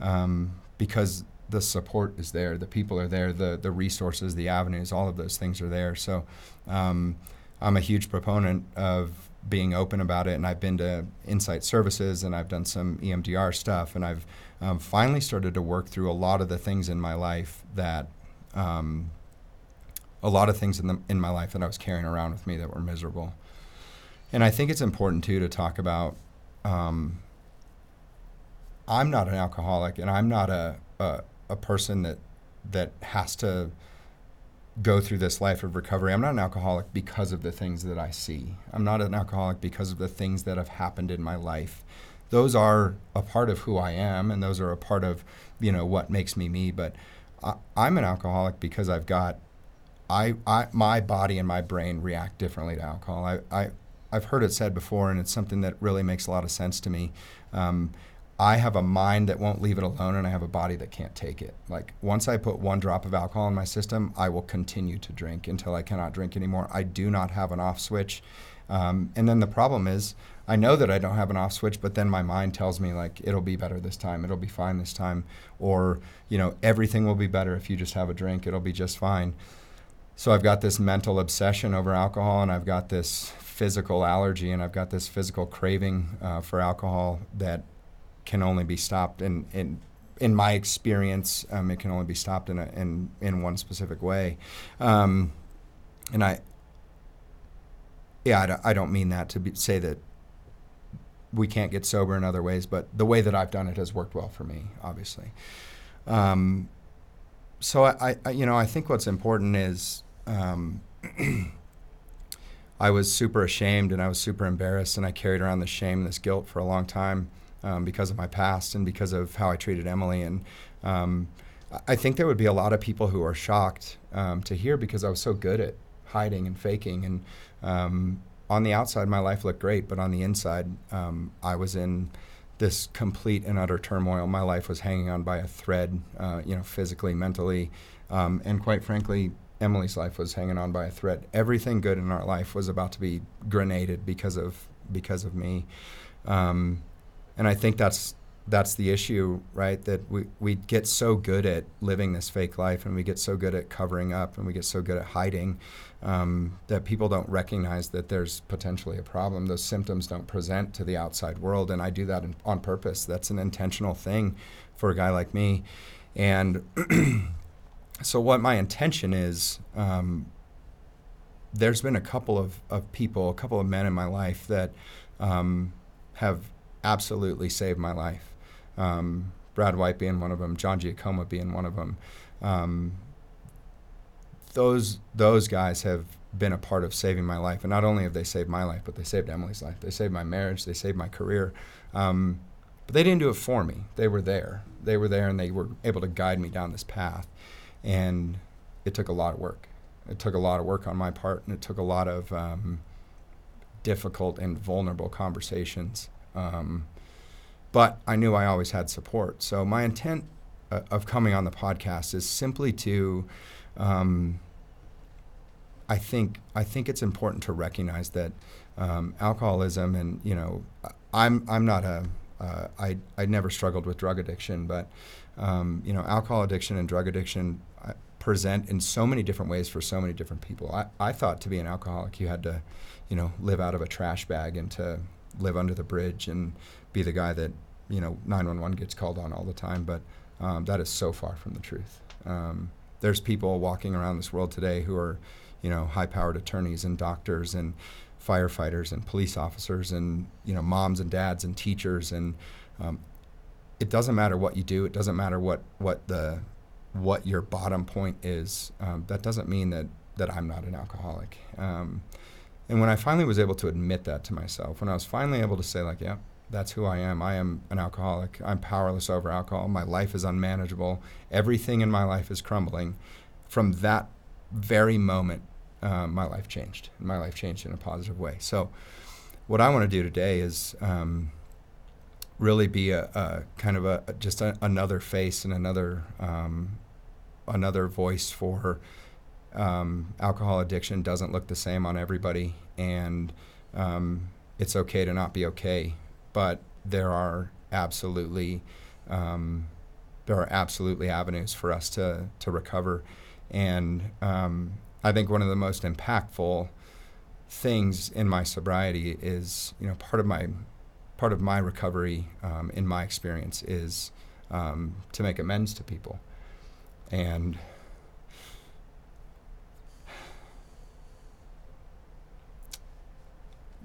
um, because the support is there, the people are there, the the resources, the avenues, all of those things are there. So, um, I'm a huge proponent of being open about it. And I've been to Insight Services and I've done some EMDR stuff. And I've um, finally started to work through a lot of the things in my life that, um, a lot of things in, the, in my life that I was carrying around with me that were miserable. And I think it's important too to talk about. Um, I'm not an alcoholic, and I'm not a, a, a person that that has to go through this life of recovery. I'm not an alcoholic because of the things that I see. I'm not an alcoholic because of the things that have happened in my life. Those are a part of who I am, and those are a part of, you know, what makes me me. But I, am an alcoholic because I've got, I, I, my body and my brain react differently to alcohol. I, I, I've heard it said before, and it's something that really makes a lot of sense to me. Um, I have a mind that won't leave it alone and I have a body that can't take it. Like once I put one drop of alcohol in my system, I will continue to drink until I cannot drink anymore. I do not have an off switch. Um, and then the problem is I know that I don't have an off switch, but then my mind tells me like it'll be better this time, it'll be fine this time, or you know everything will be better if you just have a drink, it'll be just fine. So I've got this mental obsession over alcohol, and I've got this physical allergy, and I've got this physical craving uh, for alcohol that can only be stopped in in in my experience, um, it can only be stopped in a, in in one specific way, um, and I. Yeah, I don't, I don't mean that to be, say that we can't get sober in other ways, but the way that I've done it has worked well for me, obviously. Um, so I, I, you know, I think what's important is um, I was super ashamed and I was super embarrassed, and I carried around this shame, and this guilt for a long time um, because of my past and because of how I treated Emily. And um, I think there would be a lot of people who are shocked um, to hear because I was so good at hiding and faking and um, on the outside, my life looked great, but on the inside, um, I was in this complete and utter turmoil. My life was hanging on by a thread, uh, you know, physically, mentally, um, and quite frankly, Emily's life was hanging on by a thread. Everything good in our life was about to be grenaded because of because of me, um, and I think that's that's the issue, right? That we, we get so good at living this fake life and we get so good at covering up and we get so good at hiding um, that people don't recognize that there's potentially a problem. Those symptoms don't present to the outside world. And I do that in, on purpose. That's an intentional thing for a guy like me. And so, what my intention is, um, there's been a couple of, of people, a couple of men in my life that um, have absolutely saved my life um, Brad White being one of them, John Giacomo being one of them. Um, those those guys have been a part of saving my life, and not only have they saved my life, but they saved Emily's life. They saved my marriage. They saved my career. Um, but they didn't do it for me. They were there. They were there, and they were able to guide me down this path. And it took a lot of work. It took a lot of work on my part, and it took a lot of um, difficult and vulnerable conversations. Um, but I knew I always had support. So my intent uh, of coming on the podcast is simply to, um, I think I think it's important to recognize that um, alcoholism and you know I'm I'm not a uh, I I never struggled with drug addiction, but um, you know alcohol addiction and drug addiction uh, present in so many different ways for so many different people. I, I thought to be an alcoholic you had to, you know, live out of a trash bag and to live under the bridge and be the guy that you know 911 gets called on all the time, but um, that is so far from the truth. Um, there's people walking around this world today who are, you know, high-powered attorneys and doctors and firefighters and police officers and you know moms and dads and teachers and um, it doesn't matter what you do. It doesn't matter what what the what your bottom point is. Um, that doesn't mean that that I'm not an alcoholic. And when I finally was able to admit that to myself, when I was finally able to say like, yeah, that's who I am. I am an alcoholic. I'm powerless over alcohol. My life is unmanageable. Everything in my life is crumbling. From that very moment, uh, my life changed. My life changed in a positive way. So, what I want to do today is um, really be a, a, kind of a just a, another face and another um, another voice for um, alcohol addiction. Doesn't look the same on everybody, and um, it's okay to not be okay but there are absolutely um, there are absolutely avenues for us to to recover, and um, I think one of the most impactful things in my sobriety is you know part of my part of my recovery um, in my experience is um, to make amends to people, and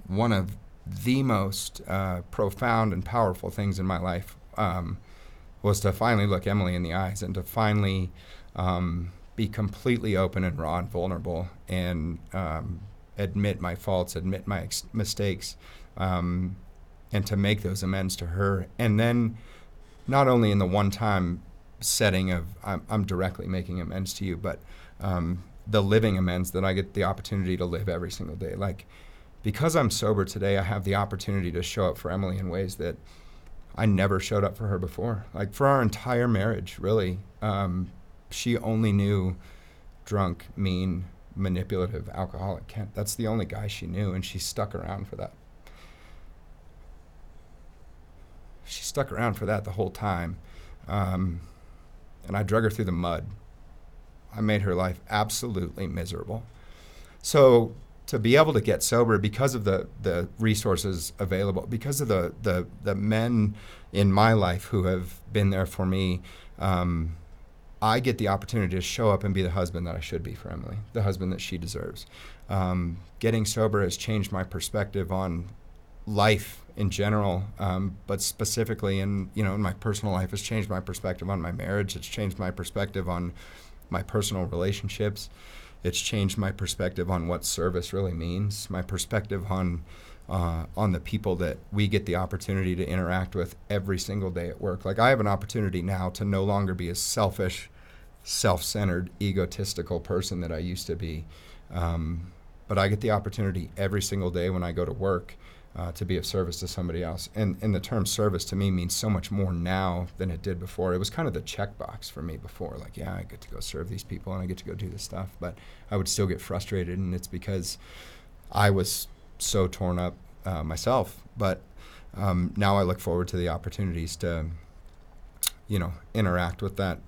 one of the most uh, profound and powerful things in my life um, was to finally look Emily in the eyes and to finally um, be completely open and raw and vulnerable and um, admit my faults, admit my ex- mistakes, um, and to make those amends to her. And then, not only in the one time setting of I'm, I'm, directly making amends to you, but um, the living amends that I get the opportunity to live every single day. Like, because I'm sober today, I have the opportunity to show up for Emily in ways that I never showed up for her before. Like for our entire marriage, really, um, she only knew drunk, mean, manipulative, alcoholic Kent. That's the only guy she knew, and she stuck around for that. She stuck around for that the whole time. Um, and I drug her through the mud. I made her life absolutely miserable. So to be able to get sober because of the, the resources available, because of the, the, the men in my life who have been there for me, um, I get the opportunity to show up and be the husband that I should be for Emily, the husband that she deserves. Um, getting sober has changed my perspective on life in general, um, but specifically in you know in my personal life, has changed my perspective on my marriage. It's changed my perspective on my personal relationships. It's changed my perspective on what service really means. My perspective on uh, on the people that we get the opportunity to interact with every single day at work. Like I have an opportunity now to no longer be a selfish, self-centered, egotistical person that I used to be. Um, but I get the opportunity every single day when I go to work uh, to be of service to somebody else. And, and the term service to me means so much more now than it did before. It was kind of the checkbox for me before. Like, yeah, I get to go serve these people and I get to go do this stuff. But I would still get frustrated, and it's because I was so torn up uh, myself. But um, now I look forward to the opportunities to, you know, interact with that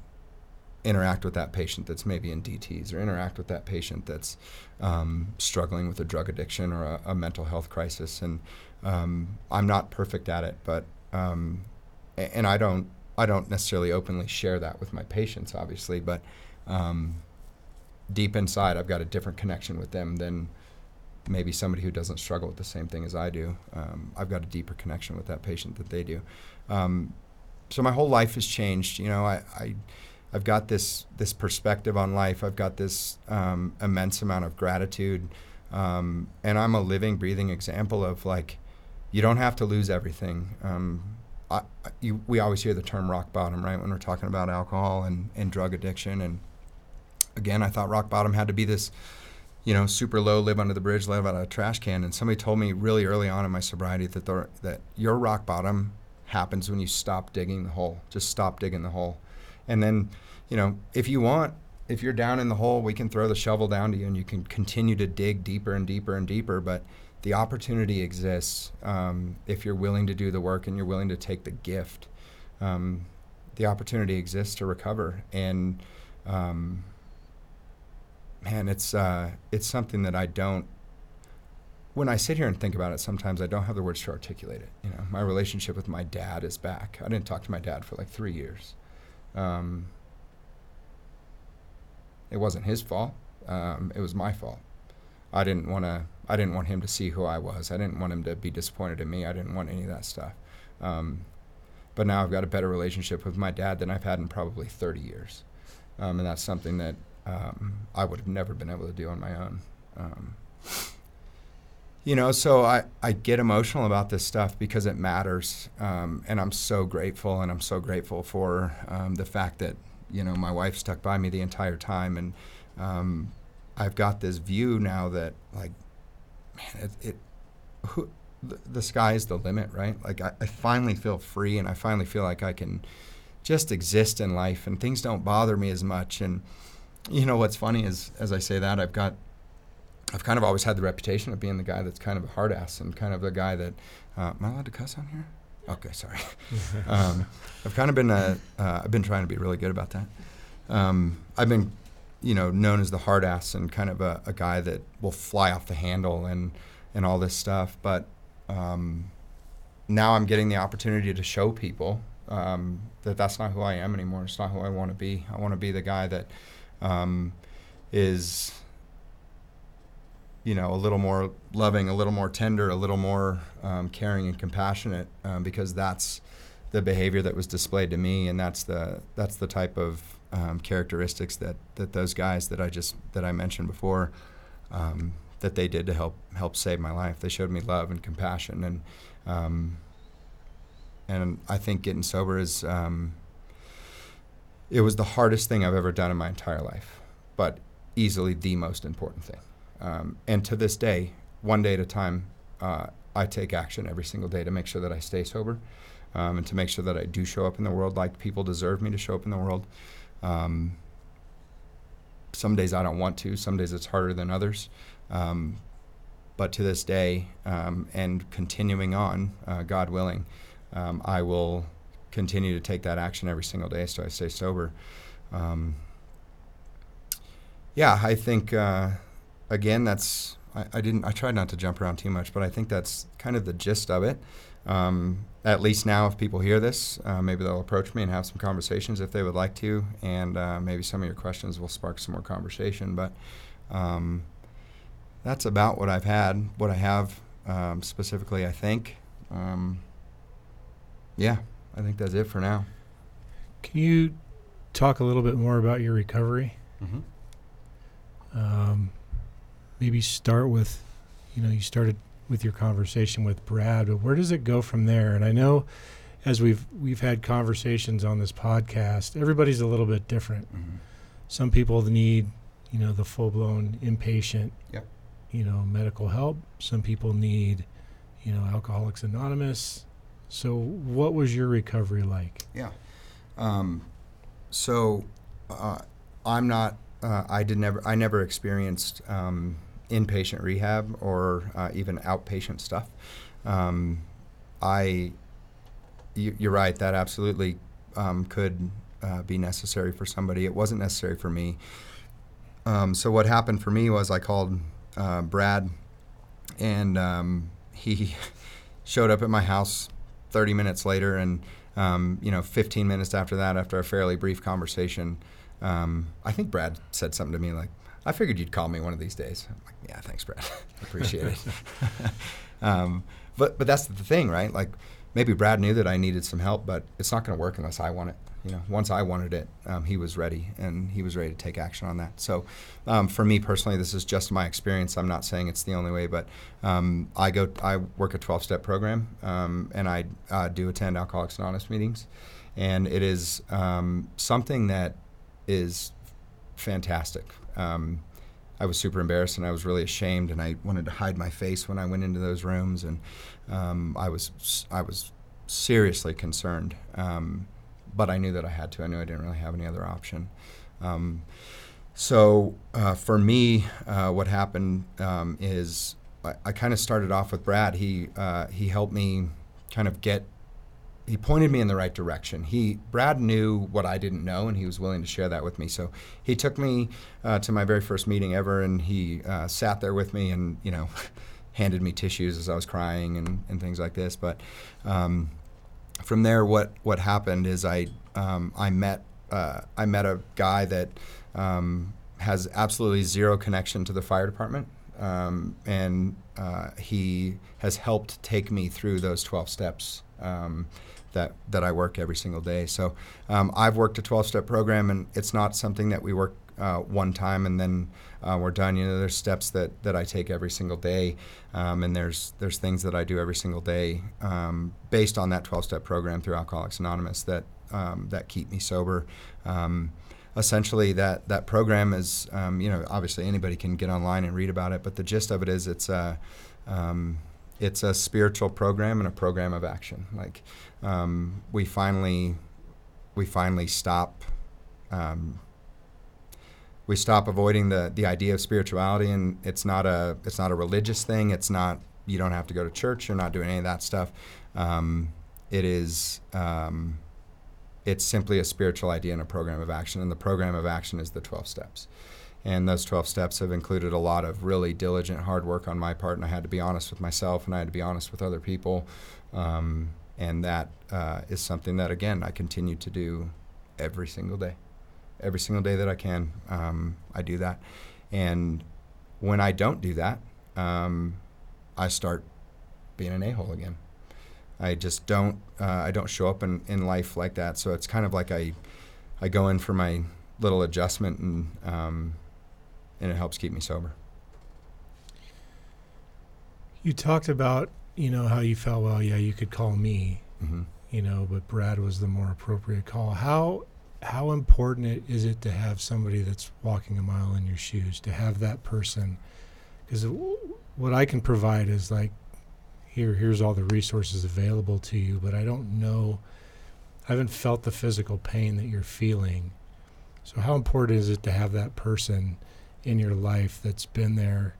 interact with that patient that's maybe in DTs or interact with that patient that's um, struggling with a drug addiction or a, a mental health crisis. And um, I'm not perfect at it, but um, and I don't I don't necessarily openly share that with my patients, obviously, but um, deep inside, I've got a different connection with them than maybe somebody who doesn't struggle with the same thing as I do. Um, I've got a deeper connection with that patient that they do. Um, so my whole life has changed. You know, I, I I've got this this perspective on life. I've got this um, immense amount of gratitude, um, and I'm a living, breathing example of like, you don't have to lose everything. Um, I, you, we always hear the term rock bottom, right, when we're talking about alcohol and, and drug addiction. And again, I thought rock bottom had to be this, you know, super low, live under the bridge, live out of a trash can. And somebody told me really early on in my sobriety that the, that your rock bottom happens when you stop digging the hole. Just stop digging the hole, and then you know, if you want, if you're down in the hole, we can throw the shovel down to you and you can continue to dig deeper and deeper and deeper. But the opportunity exists um, if you're willing to do the work and you're willing to take the gift. Um, the opportunity exists to recover. And um, man, it's uh, it's something that I don't. When I sit here and think about it, sometimes I don't have the words to articulate it. You know, my relationship with my dad is back. I didn't talk to my dad for like three years. Um, it wasn't his fault. Um, it was my fault. I didn't want to. I didn't want him to see who I was. I didn't want him to be disappointed in me. I didn't want any of that stuff. Um, but now I've got a better relationship with my dad than I've had in probably 30 years, um, and that's something that um, I would have never been able to do on my own. Um, you know, so I, I get emotional about this stuff because it matters, um, and I'm so grateful, and I'm so grateful for the fact that you know, my wife stuck by me the entire time, and um, I've got this view now that like, man, it, it who, the, the sky's the limit, right? Like I, I finally feel free, and I finally feel like I can just exist in life, and things don't bother me as much. And you know, what's funny is, as I say that, I've got I've kind of always had the reputation of being the guy that's kind of a hard ass and kind of the guy that. Uh, am I allowed to cuss on here? Okay, sorry. um, I've kind of been a, uh, I've been trying to be really good about that. Um, I've been, you know, known as the hard ass and kind of a, a, guy that will fly off the handle and and all this stuff. But um, now I'm getting the opportunity to show people um, that that's not who I am anymore. It's not who I want to be. I want to be the guy that um, is you know, a little more loving, a little more tender, a little more um, caring and compassionate, um, because that's the behavior that was displayed to me, and that's the that's the type of um, characteristics that that those guys that I just that I mentioned before um, that they did to help help save my life. They showed me love and compassion, and um, and I think getting sober is um, it was the hardest thing I've ever done in my entire life, but easily the most important thing. Um, and to this day, one day at a time, uh, I take action every single day to make sure that I stay sober um, and to make sure that I do show up in the world like people deserve me to show up in the world. Um, some days I don't want to, some days it's harder than others. Um, but to this day, um, and continuing on, uh, God willing, um, I will continue to take that action every single day so I stay sober. Yeah, I think uh, again that's I, I didn't I tried not to jump around too much, but I think that's kind of the gist of it. Um, at least now, if people hear this, uh, maybe they'll approach me and have some conversations if they would like to, and uh, maybe some of your questions will spark some more conversation. But um, that's about what I've had, what I have um, specifically. I think, um, yeah, I think that's it for now. Can you talk a little bit more about your recovery? Mm-hmm. Um, maybe start with, you know, you started with your conversation with Brad, but where does it go from there? And I know, as we've we've had conversations on this podcast, everybody's a little bit different. Mm-hmm. Some people need, you know, the full blown inpatient, Yep. you know, medical help. Some people need, you know, Alcoholics Anonymous. So, what was your recovery like? Yeah. Um, so uh, I'm not. Uh, I did never. I never experienced um, inpatient rehab or uh, even outpatient stuff. Um, I. You, you're right. That absolutely um, could uh, be necessary for somebody. It wasn't necessary for me. Um, so what happened for me was I called uh, Brad, and um, he showed up at my house 30 minutes later, and um, you know, 15 minutes after that, after a fairly brief conversation, um, I think Brad said something to me like, "I figured you'd call me one of these days." I'm like, "Yeah, thanks, Brad. Appreciate it." um, but but that's the thing, right? Like maybe Brad knew that I needed some help, but it's not going to work unless I want it. You know, once I wanted it, um, he was ready, and he was ready to take action on that. So, um, for me personally, this is just my experience. I'm not saying it's the only way, but um, I go, I work a 12-step program, um, and I uh, do attend Alcoholics Anonymous meetings, and it is um, something that is fantastic. Um, I was super embarrassed and I was really ashamed, and I wanted to hide my face when I went into those rooms, and um, I was I was seriously concerned. Um, but I knew that I had to. I knew I didn't really have any other option. Um, so uh, for me, uh, what happened um, is I, I kind of started off with Brad. He uh, he helped me kind of get. He pointed me in the right direction. He Brad knew what I didn't know, and he was willing to share that with me. So he took me uh, to my very first meeting ever, and he uh, sat there with me, and you know, handed me tissues as I was crying and, and things like this. But um, from there, what what happened is I um, I met uh, I met a guy that um, has absolutely zero connection to the fire department, um, and uh, he has helped take me through those 12 steps um, that that I work every single day. So um, I've worked a 12-step program, and it's not something that we work uh, one time and then uh, we're done. You know, there's steps that, that I take every single day, um, and there's there's things that I do every single day um, based on that 12-step program through Alcoholics Anonymous that um, that keep me sober. Um, essentially, that that program is um, you know obviously anybody can get online and read about it, but the gist of it is it's a um, it's a spiritual program and a program of action. Like we finally we finally stop um, we stop avoiding the the idea of spirituality and it's not a it's not a religious thing. It's not you don't have to go to church. You're not doing any of that stuff. Um, it is um, it's simply a spiritual idea and a program of action and the program of action is the 12 steps. And those 12 steps have included a lot of really diligent hard work on my part and i had to be honest with myself and i had to be honest with other people. Um, and that uh, is something that again i continue to do every single day every single day that I can. Um, I do that, and when I don't do that, um, I start being an a-hole again. I just don't. Uh, I don't show up in, in life like that. So it's kind of like I, I go in for my little adjustment, and um, and it helps keep me sober. You talked about you know how you felt. Well, yeah, you could call me. Mm-hmm. You know, but Brad was the more appropriate call. How how important it, is it to have somebody that's walking a mile in your shoes to have that person because what i can provide is like here here's all the resources available to you but i don't know i haven't felt the physical pain that you're feeling so how important is it to have that person in your life that's been there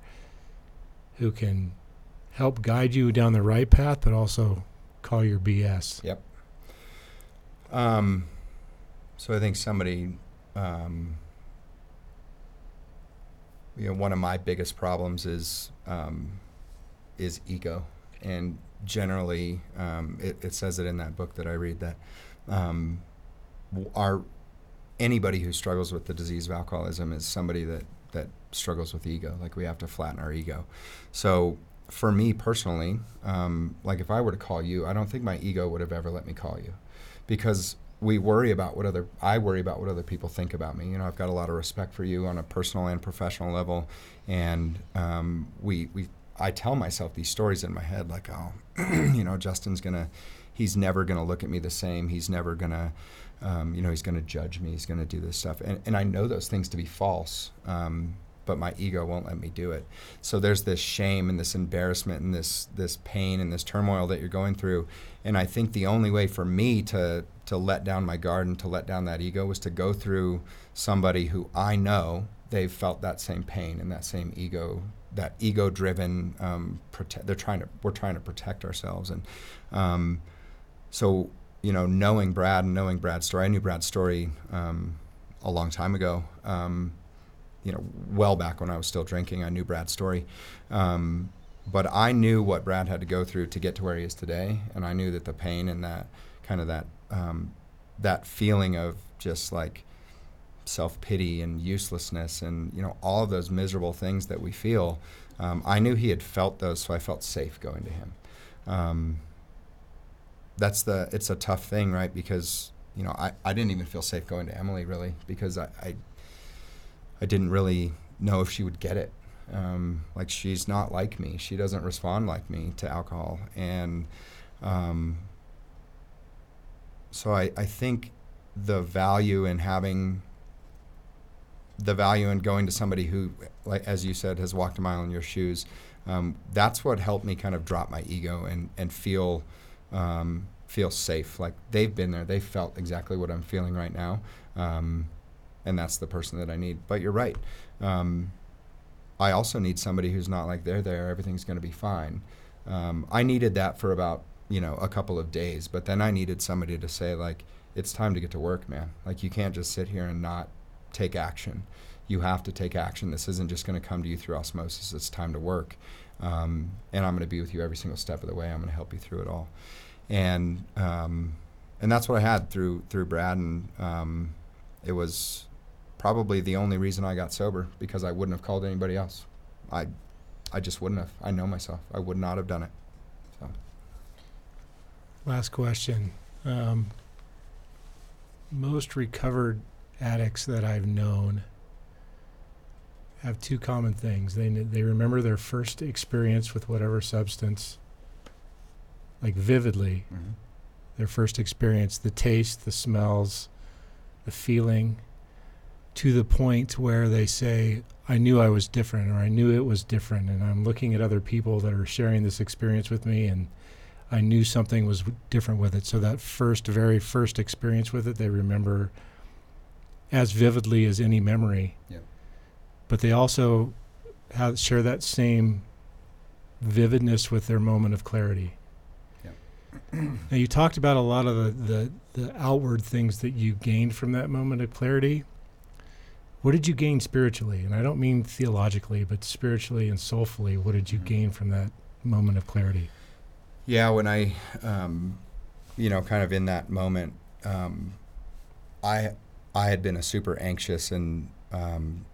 who can help guide you down the right path but also call your bs Yep. Um, so I think somebody, um, you know, one of my biggest problems is um, is ego, and generally, um, it, it says it in that book that I read that um, our anybody who struggles with the disease of alcoholism is somebody that that struggles with ego. Like we have to flatten our ego. So for me personally, um, like if I were to call you, I don't think my ego would have ever let me call you, because we worry about what other I worry about what other people think about me. You know, I've got a lot of respect for you on a personal and professional level, and um, we we I tell myself these stories in my head like, oh, you know, Justin's gonna, he's never gonna look at me the same. He's never gonna, um, you know, he's gonna judge me. He's gonna do this stuff, and and I know those things to be false. Um, but my ego won't let me do it. So there's this shame and this embarrassment and this this pain and this turmoil that you're going through. And I think the only way for me to to let down my guard and to let down that ego was to go through somebody who I know they've felt that same pain and that same ego that ego driven um, they're trying to we're trying to protect ourselves and um, so you know knowing Brad and knowing Brad's story I knew Brad's story um, a long time ago um, you know, well back when I was still drinking. I knew Brad's story. Um, but I knew what Brad had to go through to get to where he is today. And I knew that the pain and that kind of that, um, that feeling of just like self pity and uselessness and, you know, all of those miserable things that we feel. Um, I knew he had felt those, so I felt safe going to him. Um, that's the, it's a tough thing, right? Because, you know, I, I didn't even feel safe going to Emily really because I, I I didn't really know if she would get it. Um, like she's not like me. She doesn't respond like me to alcohol, and um, so I, I think the value in having the value in going to somebody who, like as you said, has walked a mile in your shoes. Um, that's what helped me kind of drop my ego and and feel um, feel safe. Like they've been there, they felt exactly what I'm feeling right now. Um, and that's the person that I need. But you're right. Um, I also need somebody who's not like they're there. Everything's going to be fine. Um, I needed that for about you know a couple of days, but then I needed somebody to say like it's time to get to work, man. Like you can't just sit here and not take action. You have to take action. This isn't just going to come to you through osmosis. It's time to work, um, and I'm going to be with you every single step of the way. I'm going to help you through it all, and um, and that's what I had through through Brad, and um, it was probably the only reason I got sober because I wouldn't have called anybody else. I, I just wouldn't have. I know myself. I would not have done it. So. Last question. Um, most recovered addicts that I've known have two common things. They they remember their first experience with whatever substance, like vividly. Mm-hmm. Their first experience, the taste, the smells, the feeling, to the point where they say, I knew I was different, or I knew it was different, and I'm looking at other people that are sharing this experience with me, and I knew something was w- different with it. So that first, very first experience with it, they remember as vividly as any memory. Yep. But they also have, share that same vividness with their moment of clarity. now you talked about a lot of the, the, the outward things that you gained from that moment of clarity. What did you gain spiritually? And I don't mean theologically, but spiritually and soulfully. What did you Mhm. gain from that moment of clarity? Yeah, when I, um, you know, kind of in that moment, um, I I had been a super anxious and um,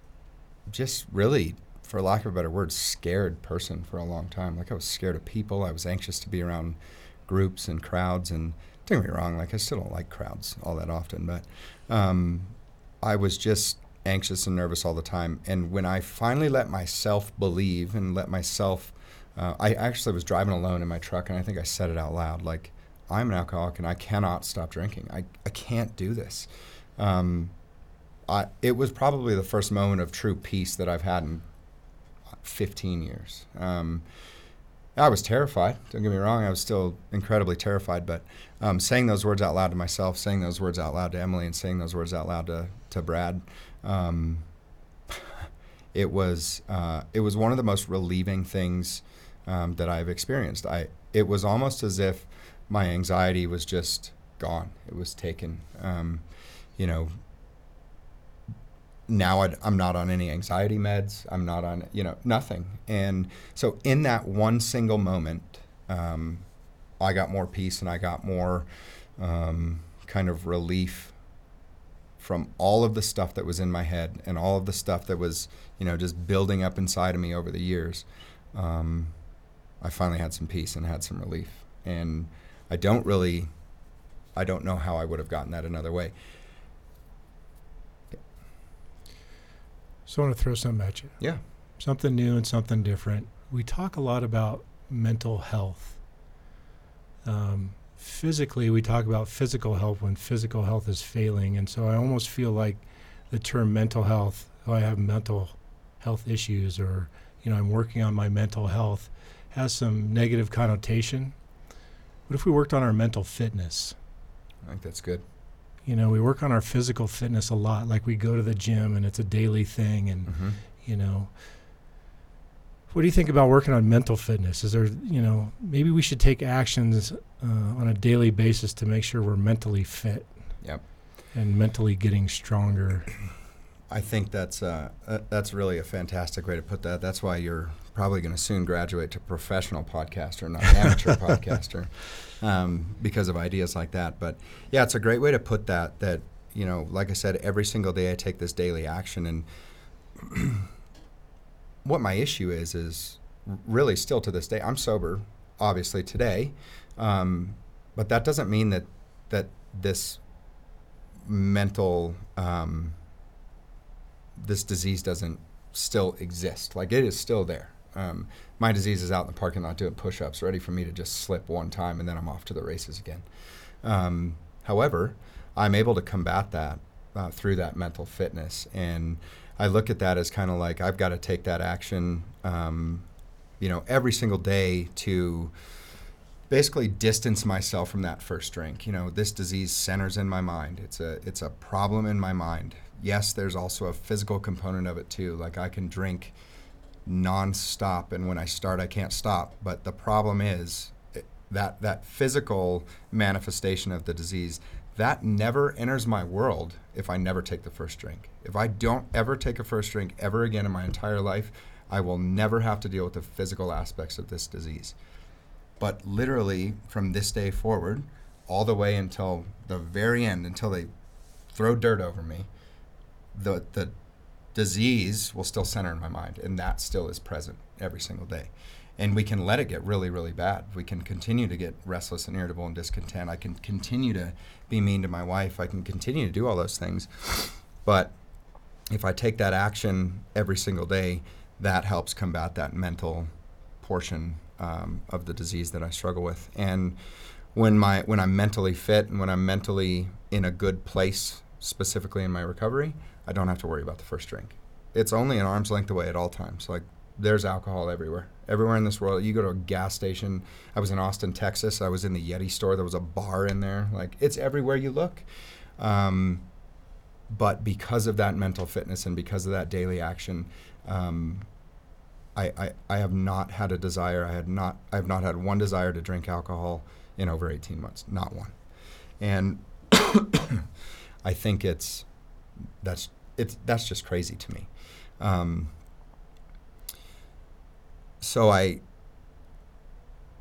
just really, for lack of a better word, scared person for a long time. Like I was scared of people. I was anxious to be around groups and crowds. And don't get me wrong, like I still don't like crowds all that often, but um, I was just anxious and nervous all the time. And when I finally let myself believe and let myself uh, I actually was driving alone in my truck, and I think I said it out loud like, I'm an alcoholic and I cannot stop drinking. I, I can't do this. Um, I, it was probably the first moment of true peace that I've had in 15 years. Um, I was terrified. Don't get me wrong. I was still incredibly terrified. But um, saying those words out loud to myself, saying those words out loud to Emily, and saying those words out loud to, to Brad, um, it was uh, it was one of the most relieving things um, that I've experienced. I it was almost as if my anxiety was just gone. It was taken. Um, you know, now I'd, I'm not on any anxiety meds. I'm not on, you know, nothing. And so in that one single moment, um, I got more peace and I got more um, kind of relief from all of the stuff that was in my head and all of the stuff that was, you know, just building up inside of me over the years. Um, I finally had some peace and had some relief. And I don't really, I don't know how I would have gotten that another way. So I want to throw something at you. Yeah. Something new and something different. We talk a lot about mental health. Um, physically, we talk about physical health when physical health is failing. And so I almost feel like the term mental health, oh, I have mental health issues or, you know, I'm working on my mental health, has some negative connotation. What if we worked on our mental fitness? I think that's good. You know, we work on our physical fitness a lot. Like we go to the gym and it's a daily thing. And, Mm-hmm. you know, what do you think about working on mental fitness? Is there, you know, maybe we should take actions uh, on a daily basis to make sure we're mentally fit Yep. and mentally getting stronger. I think that's uh, uh, that's really a fantastic way to put that. That's why you're probably going to soon graduate to professional podcaster, not amateur podcaster, um, because of ideas like that. But yeah, it's a great way to put that. That you know, like I said, every single day I take this daily action, and what my issue is is really still to this day. I'm sober, obviously today, um, but that doesn't mean that that this mental um, this disease doesn't still exist. Like it is still there. Um, my disease is out in the parking lot doing push-ups, ready for me to just slip one time, and then I'm off to the races again. Um, however, I'm able to combat that uh, through that mental fitness, and I look at that as kind of like I've got to take that action, um, you know, every single day to basically distance myself from that first drink. You know, this disease centers in my mind. It's a it's a problem in my mind. Yes, there's also a physical component of it too. Like I can drink nonstop, and when I start, I can't stop. But the problem is that that physical manifestation of the disease that never enters my world if I never take the first drink. If I don't ever take a first drink ever again in my entire life, I will never have to deal with the physical aspects of this disease. But literally, from this day forward, all the way until the very end, until they throw dirt over me, the the disease will still center in my mind, and that still is present every single day. And we can let it get really, really bad. We can continue to get restless and irritable and discontent. I can continue to be mean to my wife. I can continue to do all those things. But if I take that action every single day, that helps combat that mental portion um, of the disease that I struggle with. And when my when I'm mentally fit and when I'm mentally in a good place, specifically in my recovery, I don't have to worry about the first drink. It's only an arm's length away at all times. Like there's alcohol everywhere. Everywhere in this world. You go to a gas station. I was in Austin, Texas. I was in the Yeti store. There was a bar in there. Like it's everywhere you look. Um, but because of that mental fitness and because of that daily action, um, I, I, I have not had a desire. I had not I have not had one desire to drink alcohol in over 18 months. Not one. And I think it's that's it's that's just crazy to me. Um, so I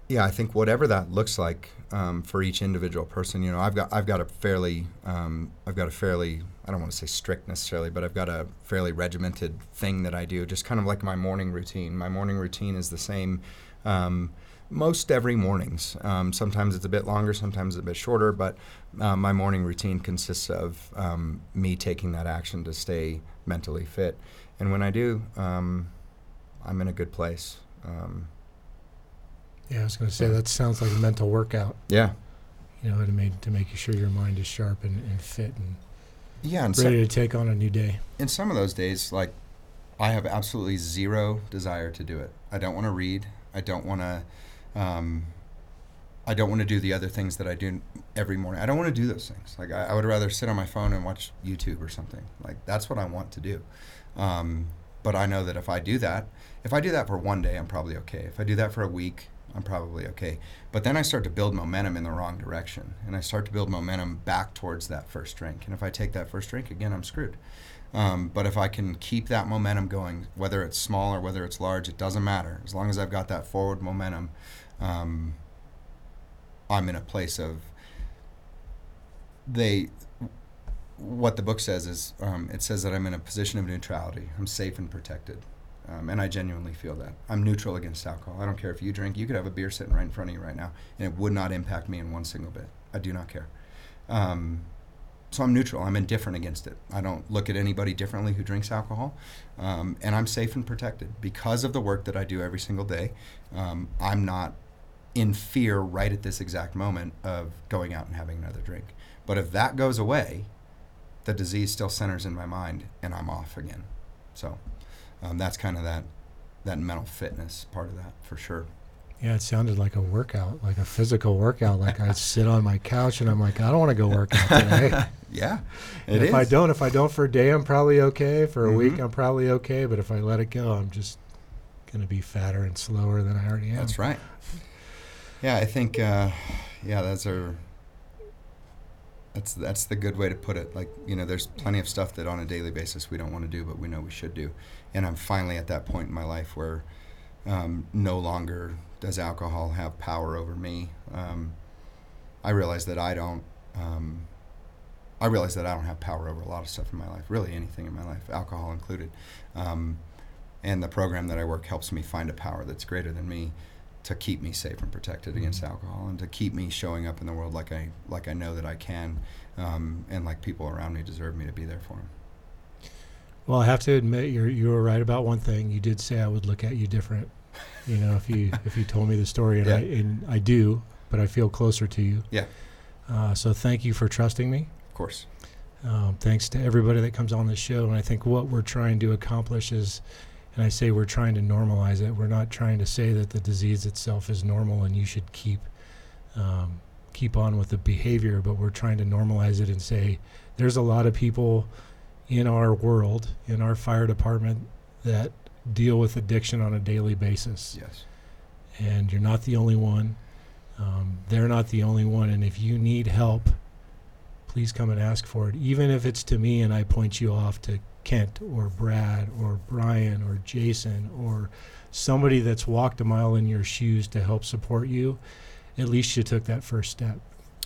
yeah, I think whatever that looks like um, for each individual person, you know, I've got I've got a fairly um, I've got a fairly I don't want to say strict necessarily, but I've got a fairly regimented thing that I do, just kind of like my morning routine. My morning routine is the same um, most every mornings. Um, sometimes it's a bit longer, sometimes it's a bit shorter, but uh, my morning routine consists of um, me taking that action to stay mentally fit. And when I do, um, I'm in a good place. Um, Yeah, I was going to say that sounds like a mental workout. yeah. You know, to make to make sure your mind is sharp and, and fit and Yeah, and so, ready to take on a new day. in some of those days, like I have absolutely zero desire to do it. I don't want to read. I don't want to. Um, I don't want to do the other things that I do every morning. I don't want to do those things. Like I, I would rather sit on my phone and watch YouTube or something. Like that's what I want to do. Um, but I know that if I do that, if I do that for one day, I'm probably okay. If I do that for a week, I'm probably okay. But then I start to build momentum in the wrong direction, and I start to build momentum back towards that first drink. And if I take that first drink again, I'm screwed. Um, but if I can keep that momentum going, whether it's small or whether it's large, it doesn't matter. As long as I've got that forward momentum, um, I'm in a place of they. What the book says is, um, it says that I'm in a position of neutrality. I'm safe and protected, um, and I genuinely feel that. I'm neutral against alcohol. I don't care if you drink. You could have a beer sitting right in front of you right now, and it would not impact me in one single bit. I do not care. Um, so I'm neutral. I'm indifferent against it. I don't look at anybody differently who drinks alcohol, um, and I'm safe and protected because of the work that I do every single day. Um, I'm not in fear right at this exact moment of going out and having another drink. But if that goes away, the disease still centers in my mind, and I'm off again. So um, that's kind of that that mental fitness part of that for sure. Yeah, it sounded like a workout, like a physical workout. Like I sit on my couch and I'm like, I don't want to go work out today. Yeah, if I don't, if I don't for a day, I'm probably okay. For a week, Mhm. I'm probably okay. But if I let it go, I'm just gonna be fatter and slower than I already am. That's right. Yeah, I think uh, yeah, that's our that's that's the good way to put it. Like you know, there's plenty of stuff that on a daily basis we don't want to do, but we know we should do. And I'm finally at that point in my life where um, no longer does alcohol have power over me. Um, I realize that I don't. Um, I realize that I don't have power over a lot of stuff in my life, really anything in my life, alcohol included. Um, and the program that I work helps me find a power that's greater than me to keep me safe and protected against alcohol and to keep me showing up in the world like I like I know that I can um, and like people around me deserve me to be there for them. Well, I have to admit, you're you were right about one thing. You did say I would look at you different. You know, if you if you told me the story, and I and I do, but I feel closer to you. Yeah. Uh, so thank you for trusting me. Of course. Um, thanks to everybody that comes on this show. And I think what we're trying to accomplish is, and I say we're trying to normalize it. We're not trying to say that the disease itself is normal and you should keep um, keep on with the behavior, but we're trying to normalize it and say there's a lot of people in our world, in our fire department, that deal with addiction on a daily basis Yes. and you're not the only one. Um, they're not the only one. And if you need help, please come and ask for it. Even if it's to me and I point you off to Kent or Brad or Brian or Jason or somebody that's walked a mile in your shoes to help support you, at least you took that first step.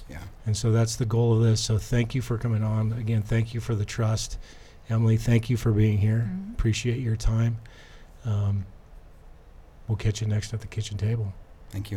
Yeah. And so that's the goal of this. So thank you for coming on. Again, thank you for the trust. Emily, thank you for being here. Mhm. Appreciate your time. Um, we'll catch you next at the kitchen table. Thank you.